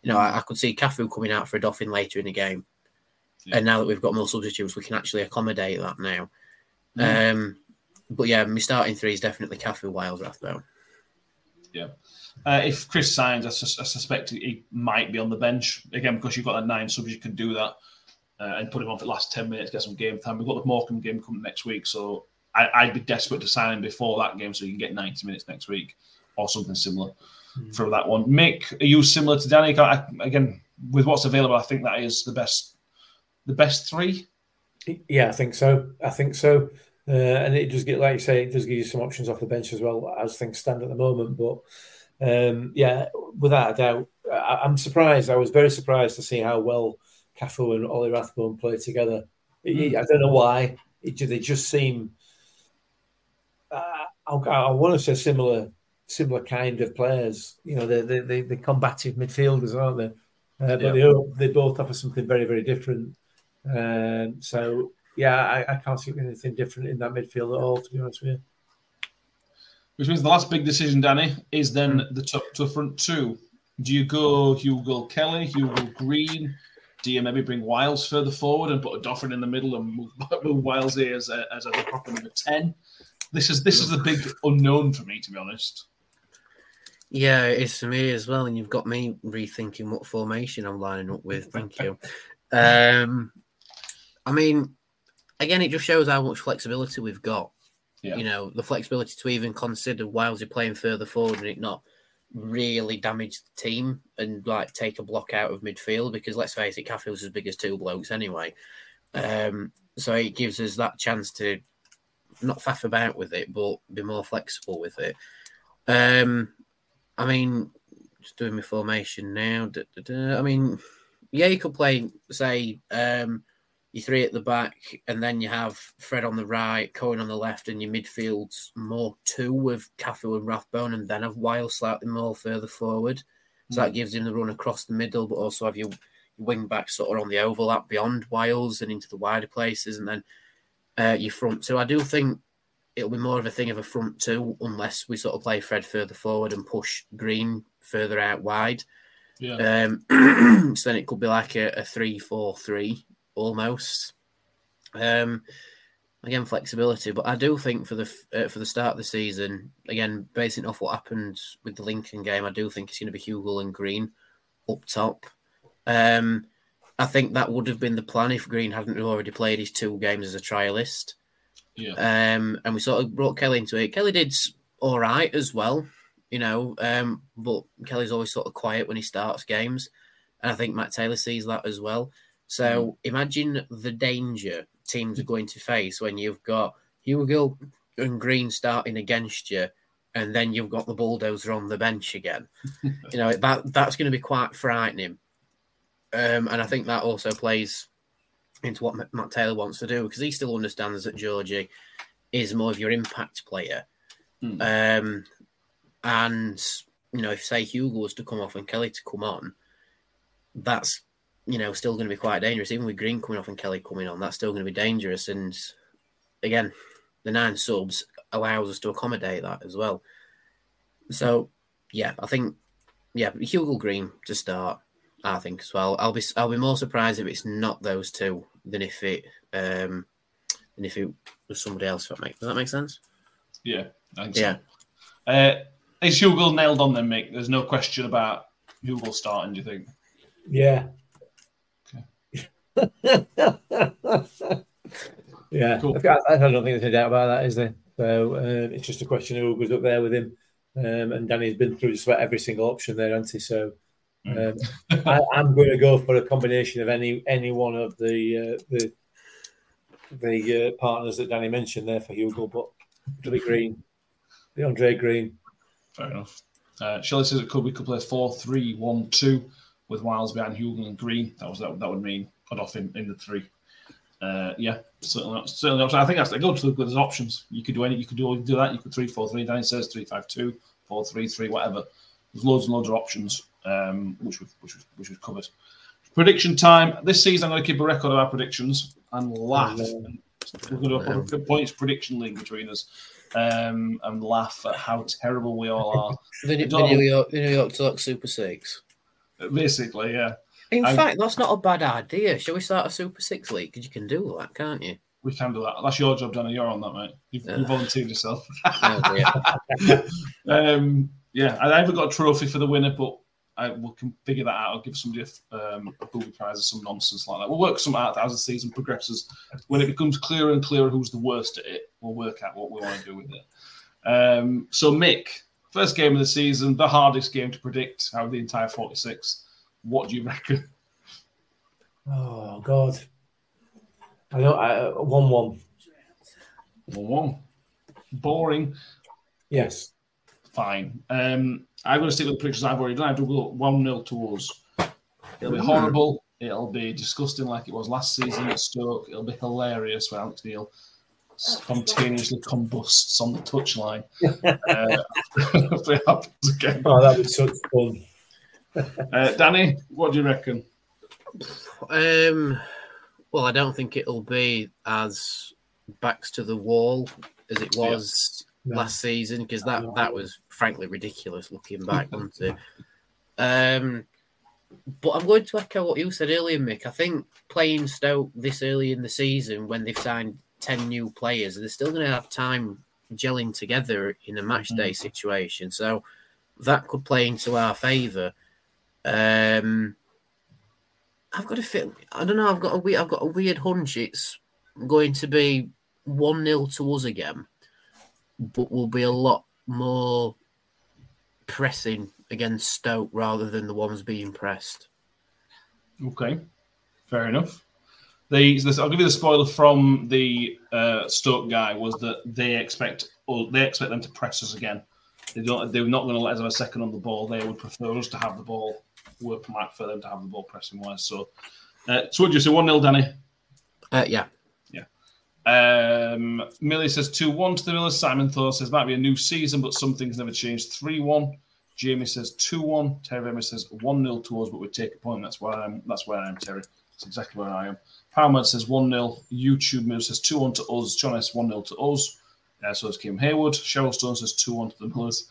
You know, I, I could see Cafu coming out for Odoffin later in the game. Yeah. And now that we've got more substitutes, we can actually accommodate that now. Mm. Um, but yeah, my starting three is definitely Cafu, Wiles, Rathbone. Yeah. Uh, if Chris signs, I, sus- I suspect he might be on the bench again because you've got that nine subs. You can do that uh, and put him on for the last ten minutes, get some game time. We've got the Morecambe game coming next week, so I, I'd be desperate to sign him before that game so you can get ninety minutes next week or something similar for that one. Mick, are you similar to Danny? I, again, with what's available, I think that is the best, the best three. Yeah, I think so. I think so. Uh, and it does get, like you say, it does give you some options off the bench as well as things stand at the moment. But um, yeah, without a doubt, I, I'm surprised. I was very surprised to see how well Cafu and Ollie Rathbone played together. It- I don't know why. It, they just seem. Uh, I, I want to say similar, similar kind of players. You know, they're, they're, they're, they're combative midfielders, aren't they? Uh, but Yeah. they, they both offer something very, very different. Um, so yeah, I, I can't see anything different in that midfield at all. To be honest with you. Which means the last big decision, Danny, is then the top to front two. Do you go Hugill Kelly, Hugill Green? Do you maybe bring Wiles further forward and put Odoffin in the middle and move, move Wiles here as a, as a proper number ten? This is this is the big unknown for me, to be honest. Yeah, it is for me as well. And you've got me rethinking what formation I'm lining up with. Thank you. Um, I mean, again, it just shows how much flexibility we've got. Yeah. You know, the flexibility to even consider whilst you're playing further forward and it not really damage the team and like take a block out of midfield because let's face it, Caffield's as big as two blokes anyway. Um, so it gives us that chance to not faff about with it, but be more flexible with it. Um, I mean, just doing my formation now. da, da, da. I mean, yeah, you could play, say, um, your three at the back, and then you have Fred on the right, Cohen on the left, and your midfield's more two with Cafu and Rathbone, and then have Wiles slightly more further forward. So that gives him the run across the middle, but also have your wing back sort of on the overlap beyond Wiles and into the wider places, and then uh, your front two. I do think it'll be more of a thing of a front two, unless we sort of play Fred further forward and push Green further out wide. Yeah. Um, so then it could be like a, a three-four-three almost. Um, again, flexibility, but I do think for the uh, for the start of the season, again, basing off what happened with the Lincoln game, I do think it's going to be Hugill and Green up top. Um, I think that would have been the plan if Green hadn't already played his two games as a trialist. Yeah. Um, and we sort of brought Kelly into it. Kelly did all right as well, you know, um, but Kelly's always sort of quiet when he starts games. And I think Matt Taylor sees that as well. So imagine the danger teams are going to face when you've got Hugill and Green starting against you, and then you've got the bulldozer on the bench again. you know, that that's going to be quite frightening. Um, and I think that also plays into what Matt Taylor wants to do because he still understands that Georgie is more of your impact player. Hmm. Um, and you know, if say Hugill was to come off and Kelly to come on, that's you know still going to be quite dangerous. Even with Green coming off and Kelly coming on, that's still going to be dangerous. And again, the nine subs allows us to accommodate that as well. So yeah, I think yeah, Hugill Green to start. I think as well. I'll be I'll be more surprised if it's not those two than if it um than if it was somebody else. That make, does that make sense? Yeah, I think Yeah. so. Uh, is Hugill nailed on then, Mick? There's no question about Hugill starting, do you think? Yeah. Yeah. Cool. I, I don't think there's any doubt about that, is there? So um, it's just a question of who goes up there with him. Um, and Danny's been through just about every single option there, hasn't he? So um, I, I'm going to go for a combination of any any one of the uh, the the uh, partners that Danny mentioned there for Hugill, but Billy Green, the Andre Green. Fair enough. Uh, Shelley says it could we could play 4 3 1 2 with Wiles behind Hugill and Green. That was that, that would mean put off in, in the three. Uh, yeah, certainly, not- certainly. Option. I think that's they go to the there's options. You could do any. You could do, do that. You could three four three. Says three five two, four three three, whatever. There's loads and loads of options, um, which we've which we've, which we've covered. Prediction time this season. I'm going to keep a record of our predictions and laugh. We're going to put a points prediction league between us um, and laugh at how terrible we all are. The, the, New York, the New York Talk Super Six. Basically, yeah. In fact, that's not a bad idea. Shall we start a Super Six league? Because you can do that, can't you? We can do that. That's your job, Danny. You're on that, mate. You've, you volunteered yourself. Oh, dear. um, yeah, I haven't got a trophy for the winner, but I we can figure that out. I'll give somebody a, um, a booby prize or some nonsense like that. We'll work some out as the season progresses. When it becomes clearer and clearer who's the worst at it, we'll work out what we want to do with it. Um, so, Mick, first game of the season, the hardest game to predict out of the entire 46. What do you reckon? Oh God, I know. I, one one. 1 1. Boring. Yes. fine. Um, I'm going to stick with the predictions I've already done. I've go 1 0 to us. It'll be horrible. It'll be disgusting like it was last season at Stoke. It'll be hilarious when Alex Neil spontaneously combusts on the touchline. uh, if it happens again. Oh, that was such fun. Uh, Danny, what do you reckon? Um, well, I don't think it'll be as backs to the wall as it was No. last season because that that was frankly ridiculous looking back, wasn't it? Um, but I'm going to echo what you said earlier, Mick. I think playing Stoke this early in the season when they've signed ten new players, they're still going to have time gelling together in a match day situation. So that could play into our favour. Um, I've got a feel. I don't know. I've got a weird. I've got a weird hunch. It's going to be one 0 to us again, but will be a lot more pressing against Stoke rather than the ones being pressed. Okay, fair enough. The, this, I'll give you the spoiler from the uh, Stoke guy was that they expect or they expect them to press us again. They don't. They're not going to let us have a second on the ball. They would prefer us to have the ball. Work might for them to have the ball pressing wise. So, uh, so what do you say? One 0 Danny. Uh, yeah, yeah. Um, Millie says 2 1 to the Millers. Simon Thor says might be a new season, but some things never changed. 3 1. Jamie says 2 1. Terry Emma says 1 0 to us, but we take a point. That's where I'm that's where I am, Terry. That's exactly where I am. Powerman says 1 0. YouTube Move says 2 1 to us. John S 1 0 to us. Uh, so it's Kim Haywood. Cheryl Stone says 2 1 to the Millers.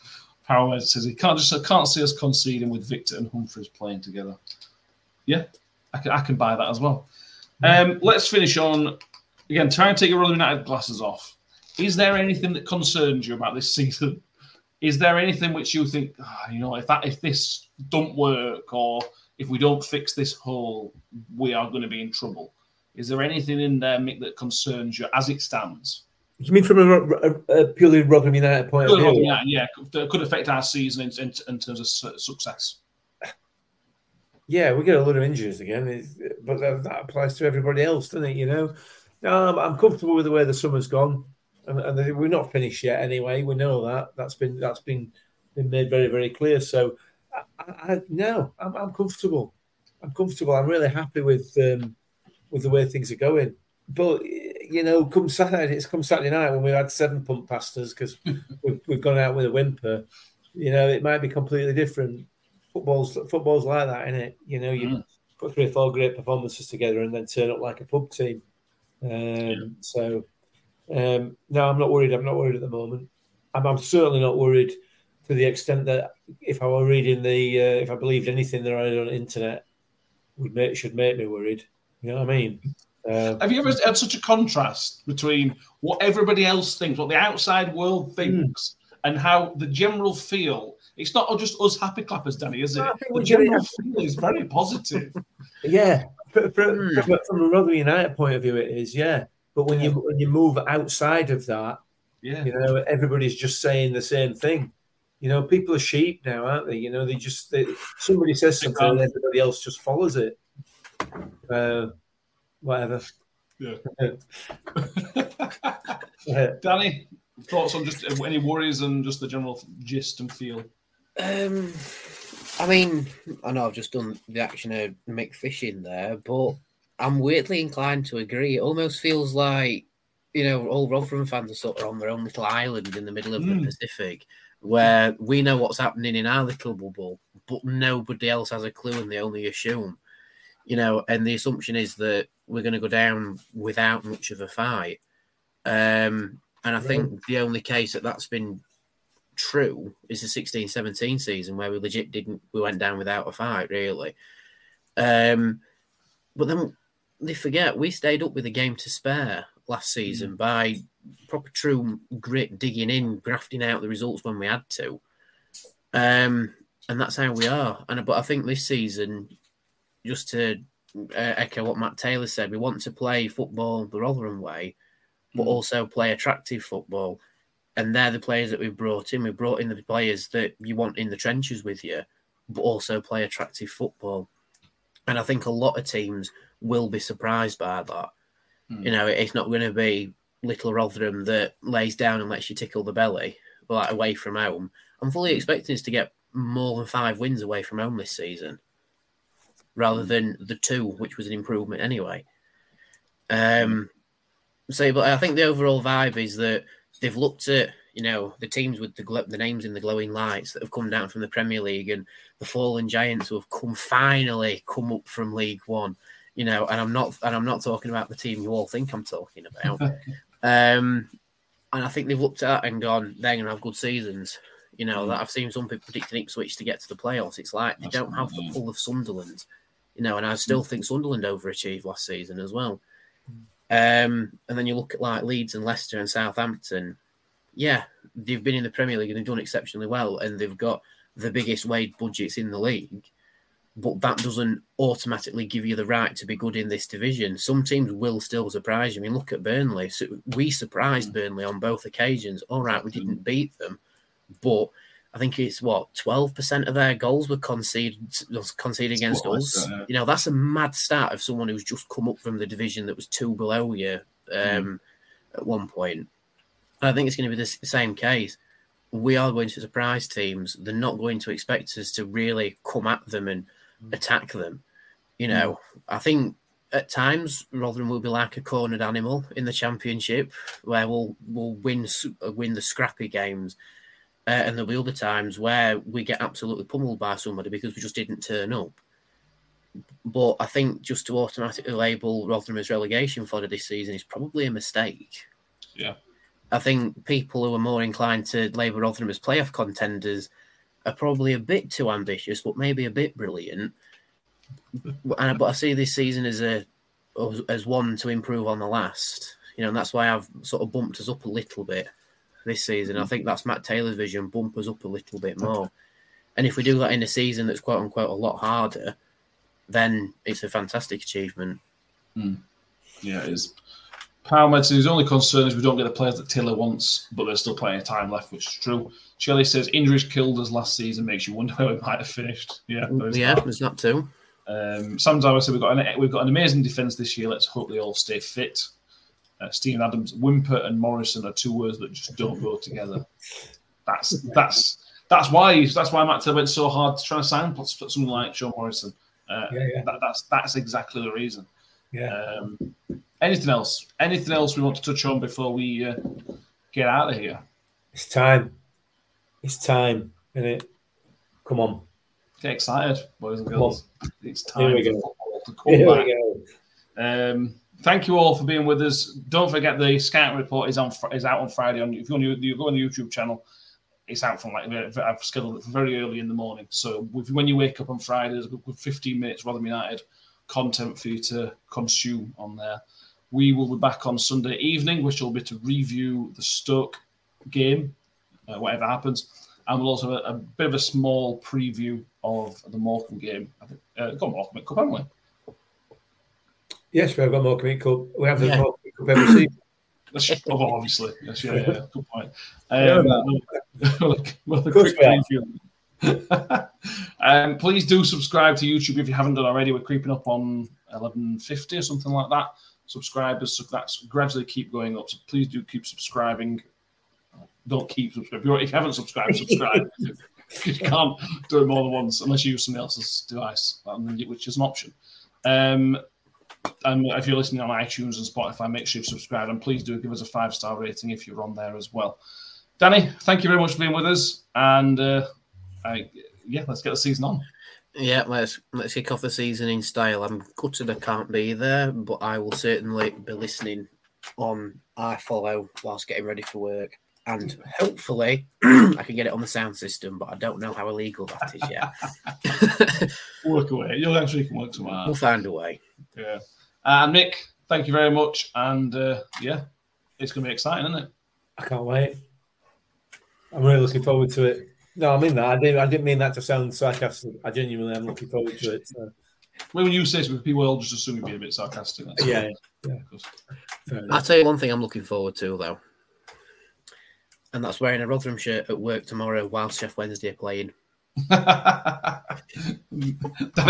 Powerman says he can't just I can't see us conceding with Victor and Humphreys playing together. Yeah, I can, I can buy that as well. Um, let's finish on again, try and take your Rotherham United glasses off. Is there anything that concerns you about this season? Is there anything which you think, "Ah, you know, if that if this don't work or if we don't fix this hole, we are going to be in trouble? Is there anything in there, Mick, that concerns you as it stands? You mean from a, a, a purely Rotherham United point of Rotherham view? United, yeah, that could affect our season in, in, in terms of success. Yeah, we get a lot of injuries again, it's, but that, that applies to everybody else, doesn't it? You know, um, I'm comfortable with the way the summer's gone, and, and we're not finished yet. Anyway, we know that that's been that's been been made very very clear. So, I, I, I no, I'm, I'm comfortable. I'm comfortable. I'm really happy with um, with the way things are going. But you know, come Saturday, it's come Saturday night when we've had seven pump past us because we've, we've gone out with a whimper. You know, it might be completely different. Football's football's like that, isn't it? You know, you Mm. put three or four great performances together and then turn up like a pub team. Um, Yeah. So, um, no, I'm not worried. I'm not worried at the moment. I'm, I'm certainly not worried to the extent that if I were reading the, uh, if I believed anything that I read on the internet, would make should make me worried. You know what I mean? Um, Have you ever had such a contrast between what everybody else thinks, what the outside world thinks, and how the general feel? It's not just us happy clappers, Danny, is it? No, The general it. feel is very positive. Yeah, from, from, Hmm. from, a- from a Rotherham United point of view, it is. Yeah, but when you when you move outside of that, Yeah. you know, everybody's just saying the same thing. You know, people are sheep now, aren't they? You know, they just they, somebody says something and everybody else just follows it. Uh, whatever. Yeah. Yeah. Danny, thoughts on just any worries and just the general gist and feel? Um, I mean, I know I've just done the action of Mick Fishing there, but I'm weirdly inclined to agree. It almost feels like, you know, all Rotherham fans are sort of on their own little island in the middle of Mm. the Pacific, where we know what's happening in our little bubble, but nobody else has a clue and they only assume, you know, and the assumption is that we're going to go down without much of a fight. Um, and I think the only case that that's been true is the 16 17 season where we legit didn't we went down without a fight really. Um but then they forget we stayed up with a game to spare last season by proper true grit digging in grafting out the results when we had to. Um and that's how we are. And but i think this season just to uh, echo what matt taylor said we want to play football the rotherham way but hmm. also play attractive football and they're the players that we've brought in. We've brought in the players that you want in the trenches with you, but also play attractive football. And I think a lot of teams will be surprised by that. Hmm. You know, it's not going to be little Rotherham that lays down and lets you tickle the belly, like away from home. I'm fully hmm. expecting us to get more than five wins away from home this season, rather than the two, which was an improvement anyway. Um, so, but I think the overall vibe is that they've looked at you know the teams with the glo- the names in the glowing lights that have come down from the Premier League and the fallen giants who have come finally come up from League One. You know, and I'm not and I'm not talking about the team you all think I'm talking about. um, and I think they've looked at that and gone, they're going to have good seasons. You know, that I've seen some people predicting Ipswich to get to the playoffs. It's like they don't have the pull of Sunderland. You know, and I still mm. think Sunderland overachieved last season as well. Mm. Um, and then you look at like Leeds and Leicester and Southampton. Yeah, they've been in the Premier League and they've done exceptionally well, and they've got the biggest wage budgets in the league. But that doesn't automatically give you the right to be good in this division. Some teams will still surprise you. I mean, look at Burnley. So we surprised mm. Burnley on both occasions. All right, we didn't beat them, but I think it's what twelve percent of their goals were conceded was conceded against us. You know, that's a mad start of someone who's just come up from the division that was two below you um, at one point. I think it's going to be the same case. We are going to surprise teams. They're not going to expect us to really come at them and attack them. You know, I think at times Rotherham will be like a cornered animal in the championship, where we'll we'll win win the scrappy games, uh, and there'll be other times where we get absolutely pummeled by somebody because we just didn't turn up. But I think just to automatically label Rotherham as relegation fodder this season is probably a mistake. Yeah. I think people who are more inclined to label Rotherham as playoff contenders are probably a bit too ambitious, but maybe a bit brilliant. And but I see this season as a as one to improve on the last. You know, and that's why I've sort of bumped us up a little bit this season. I mm. think that's Matt Taylor's vision, bump us up a little bit more. And if we do that in a season that's quote unquote a lot harder, then it's a fantastic achievement. Hmm. Yeah, it is. Palmer says his only concern is we don't get the players that Taylor wants, but there's still plenty of time left, which is true. Shelley says injuries killed us last season, makes you wonder how we might have finished. Yeah, mm, there is yeah, that. there's that too. Um, Sam Dyer said we've got an we've got an amazing defence this year. Let's hope they all stay fit. Uh, Stephen Adams, whimper and Morrison are two words that just don't go together. That's that's that's why that's why Matt Taylor went so hard to try to sign someone like Sean Morrison. Uh, Yeah, yeah. That, that's that's exactly the reason. Yeah. Um, anything else? Anything else we want to touch on before we uh, get out of here? It's time. It's time, isn't it? Come on. Get excited, boys and girls. It's Here time we go. to come Here back. we go. Um, thank you all for being with us. Don't forget the scout report is on is out on Friday. On if you, you go on the YouTube channel, it's out from like I've scheduled it for very early in the morning. So if, when you wake up on Friday, there's a good 15 minutes Rotherham United content for you to consume on there. We will be back on Sunday evening, which will be to review the Stoke game, uh, whatever happens, and we'll also have a, a bit of a small preview of the Morecambe game. Uh, got Morecambe Cup, haven't we? Yes, we've got Morecambe Cup. We have the Yeah. Morecambe Cup every season. That's, oh, obviously, yes, yeah, yeah, good point. Yeah, Um, man. well, well, a Of course quick we are. um, please do subscribe to YouTube if you haven't done already. We're creeping up on 1150 or something like that. Subscribers, so that's gradually keep going up. So please do keep subscribing. Don't keep subscribing. If, you're, if you haven't subscribed, subscribe. you can't do it more than once unless you use somebody else's device, which is an option. Um, and if you're listening on iTunes and Spotify, make sure you subscribe and please do give us a five star rating if you're on there as well. Danny, thank you very much for being with us, and uh, I, yeah, let's get the season on. Yeah, let's let's kick off the season in style. I'm gutted I can't be there, but I will certainly be listening on iFollow whilst getting ready for work. And hopefully I can get it on the sound system, but I don't know how illegal that is yet. Work away. You'll I'm can work some we'll find a way. Yeah. Uh, Nick, thank you very much, and uh, yeah, it's going to be exciting, isn't it? I can't wait. I'm really looking forward to it. No, I mean that. I didn't. I didn't mean that to sound sarcastic. I genuinely am looking forward to it. So, When you say something, people will just assume you're being a bit sarcastic. That's yeah, yeah. Of course. I'll tell you one thing I'm looking forward to though. And that's wearing a Rotherham shirt at work tomorrow while Sheff Wednesday are playing. Danny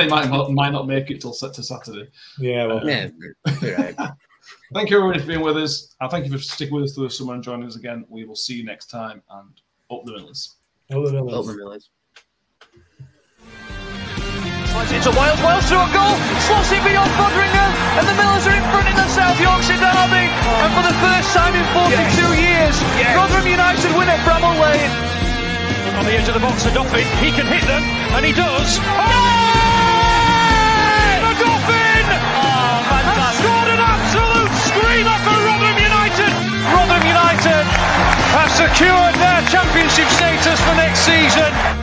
might not, might not make it till set to Saturday. Yeah, well, Yeah, right. Thank you everybody for being with us. And thank you for sticking with us through the summer and joining us again. We will see you next time and up the millers. all the Up Millers. the Millers. Slides into Wiles, Wiles through a goal, slots it beyond Foderingham, and the Millers are in front in the South Yorkshire derby. And for the first time in 42 years, Rotherham United win at Bramall Lane. On the edge of the box, Odoffin, he can hit them, and he does. Oh! Odoffin has scored an absolute screamer for Rotherham United. Rotherham United have secured their championship status for next season.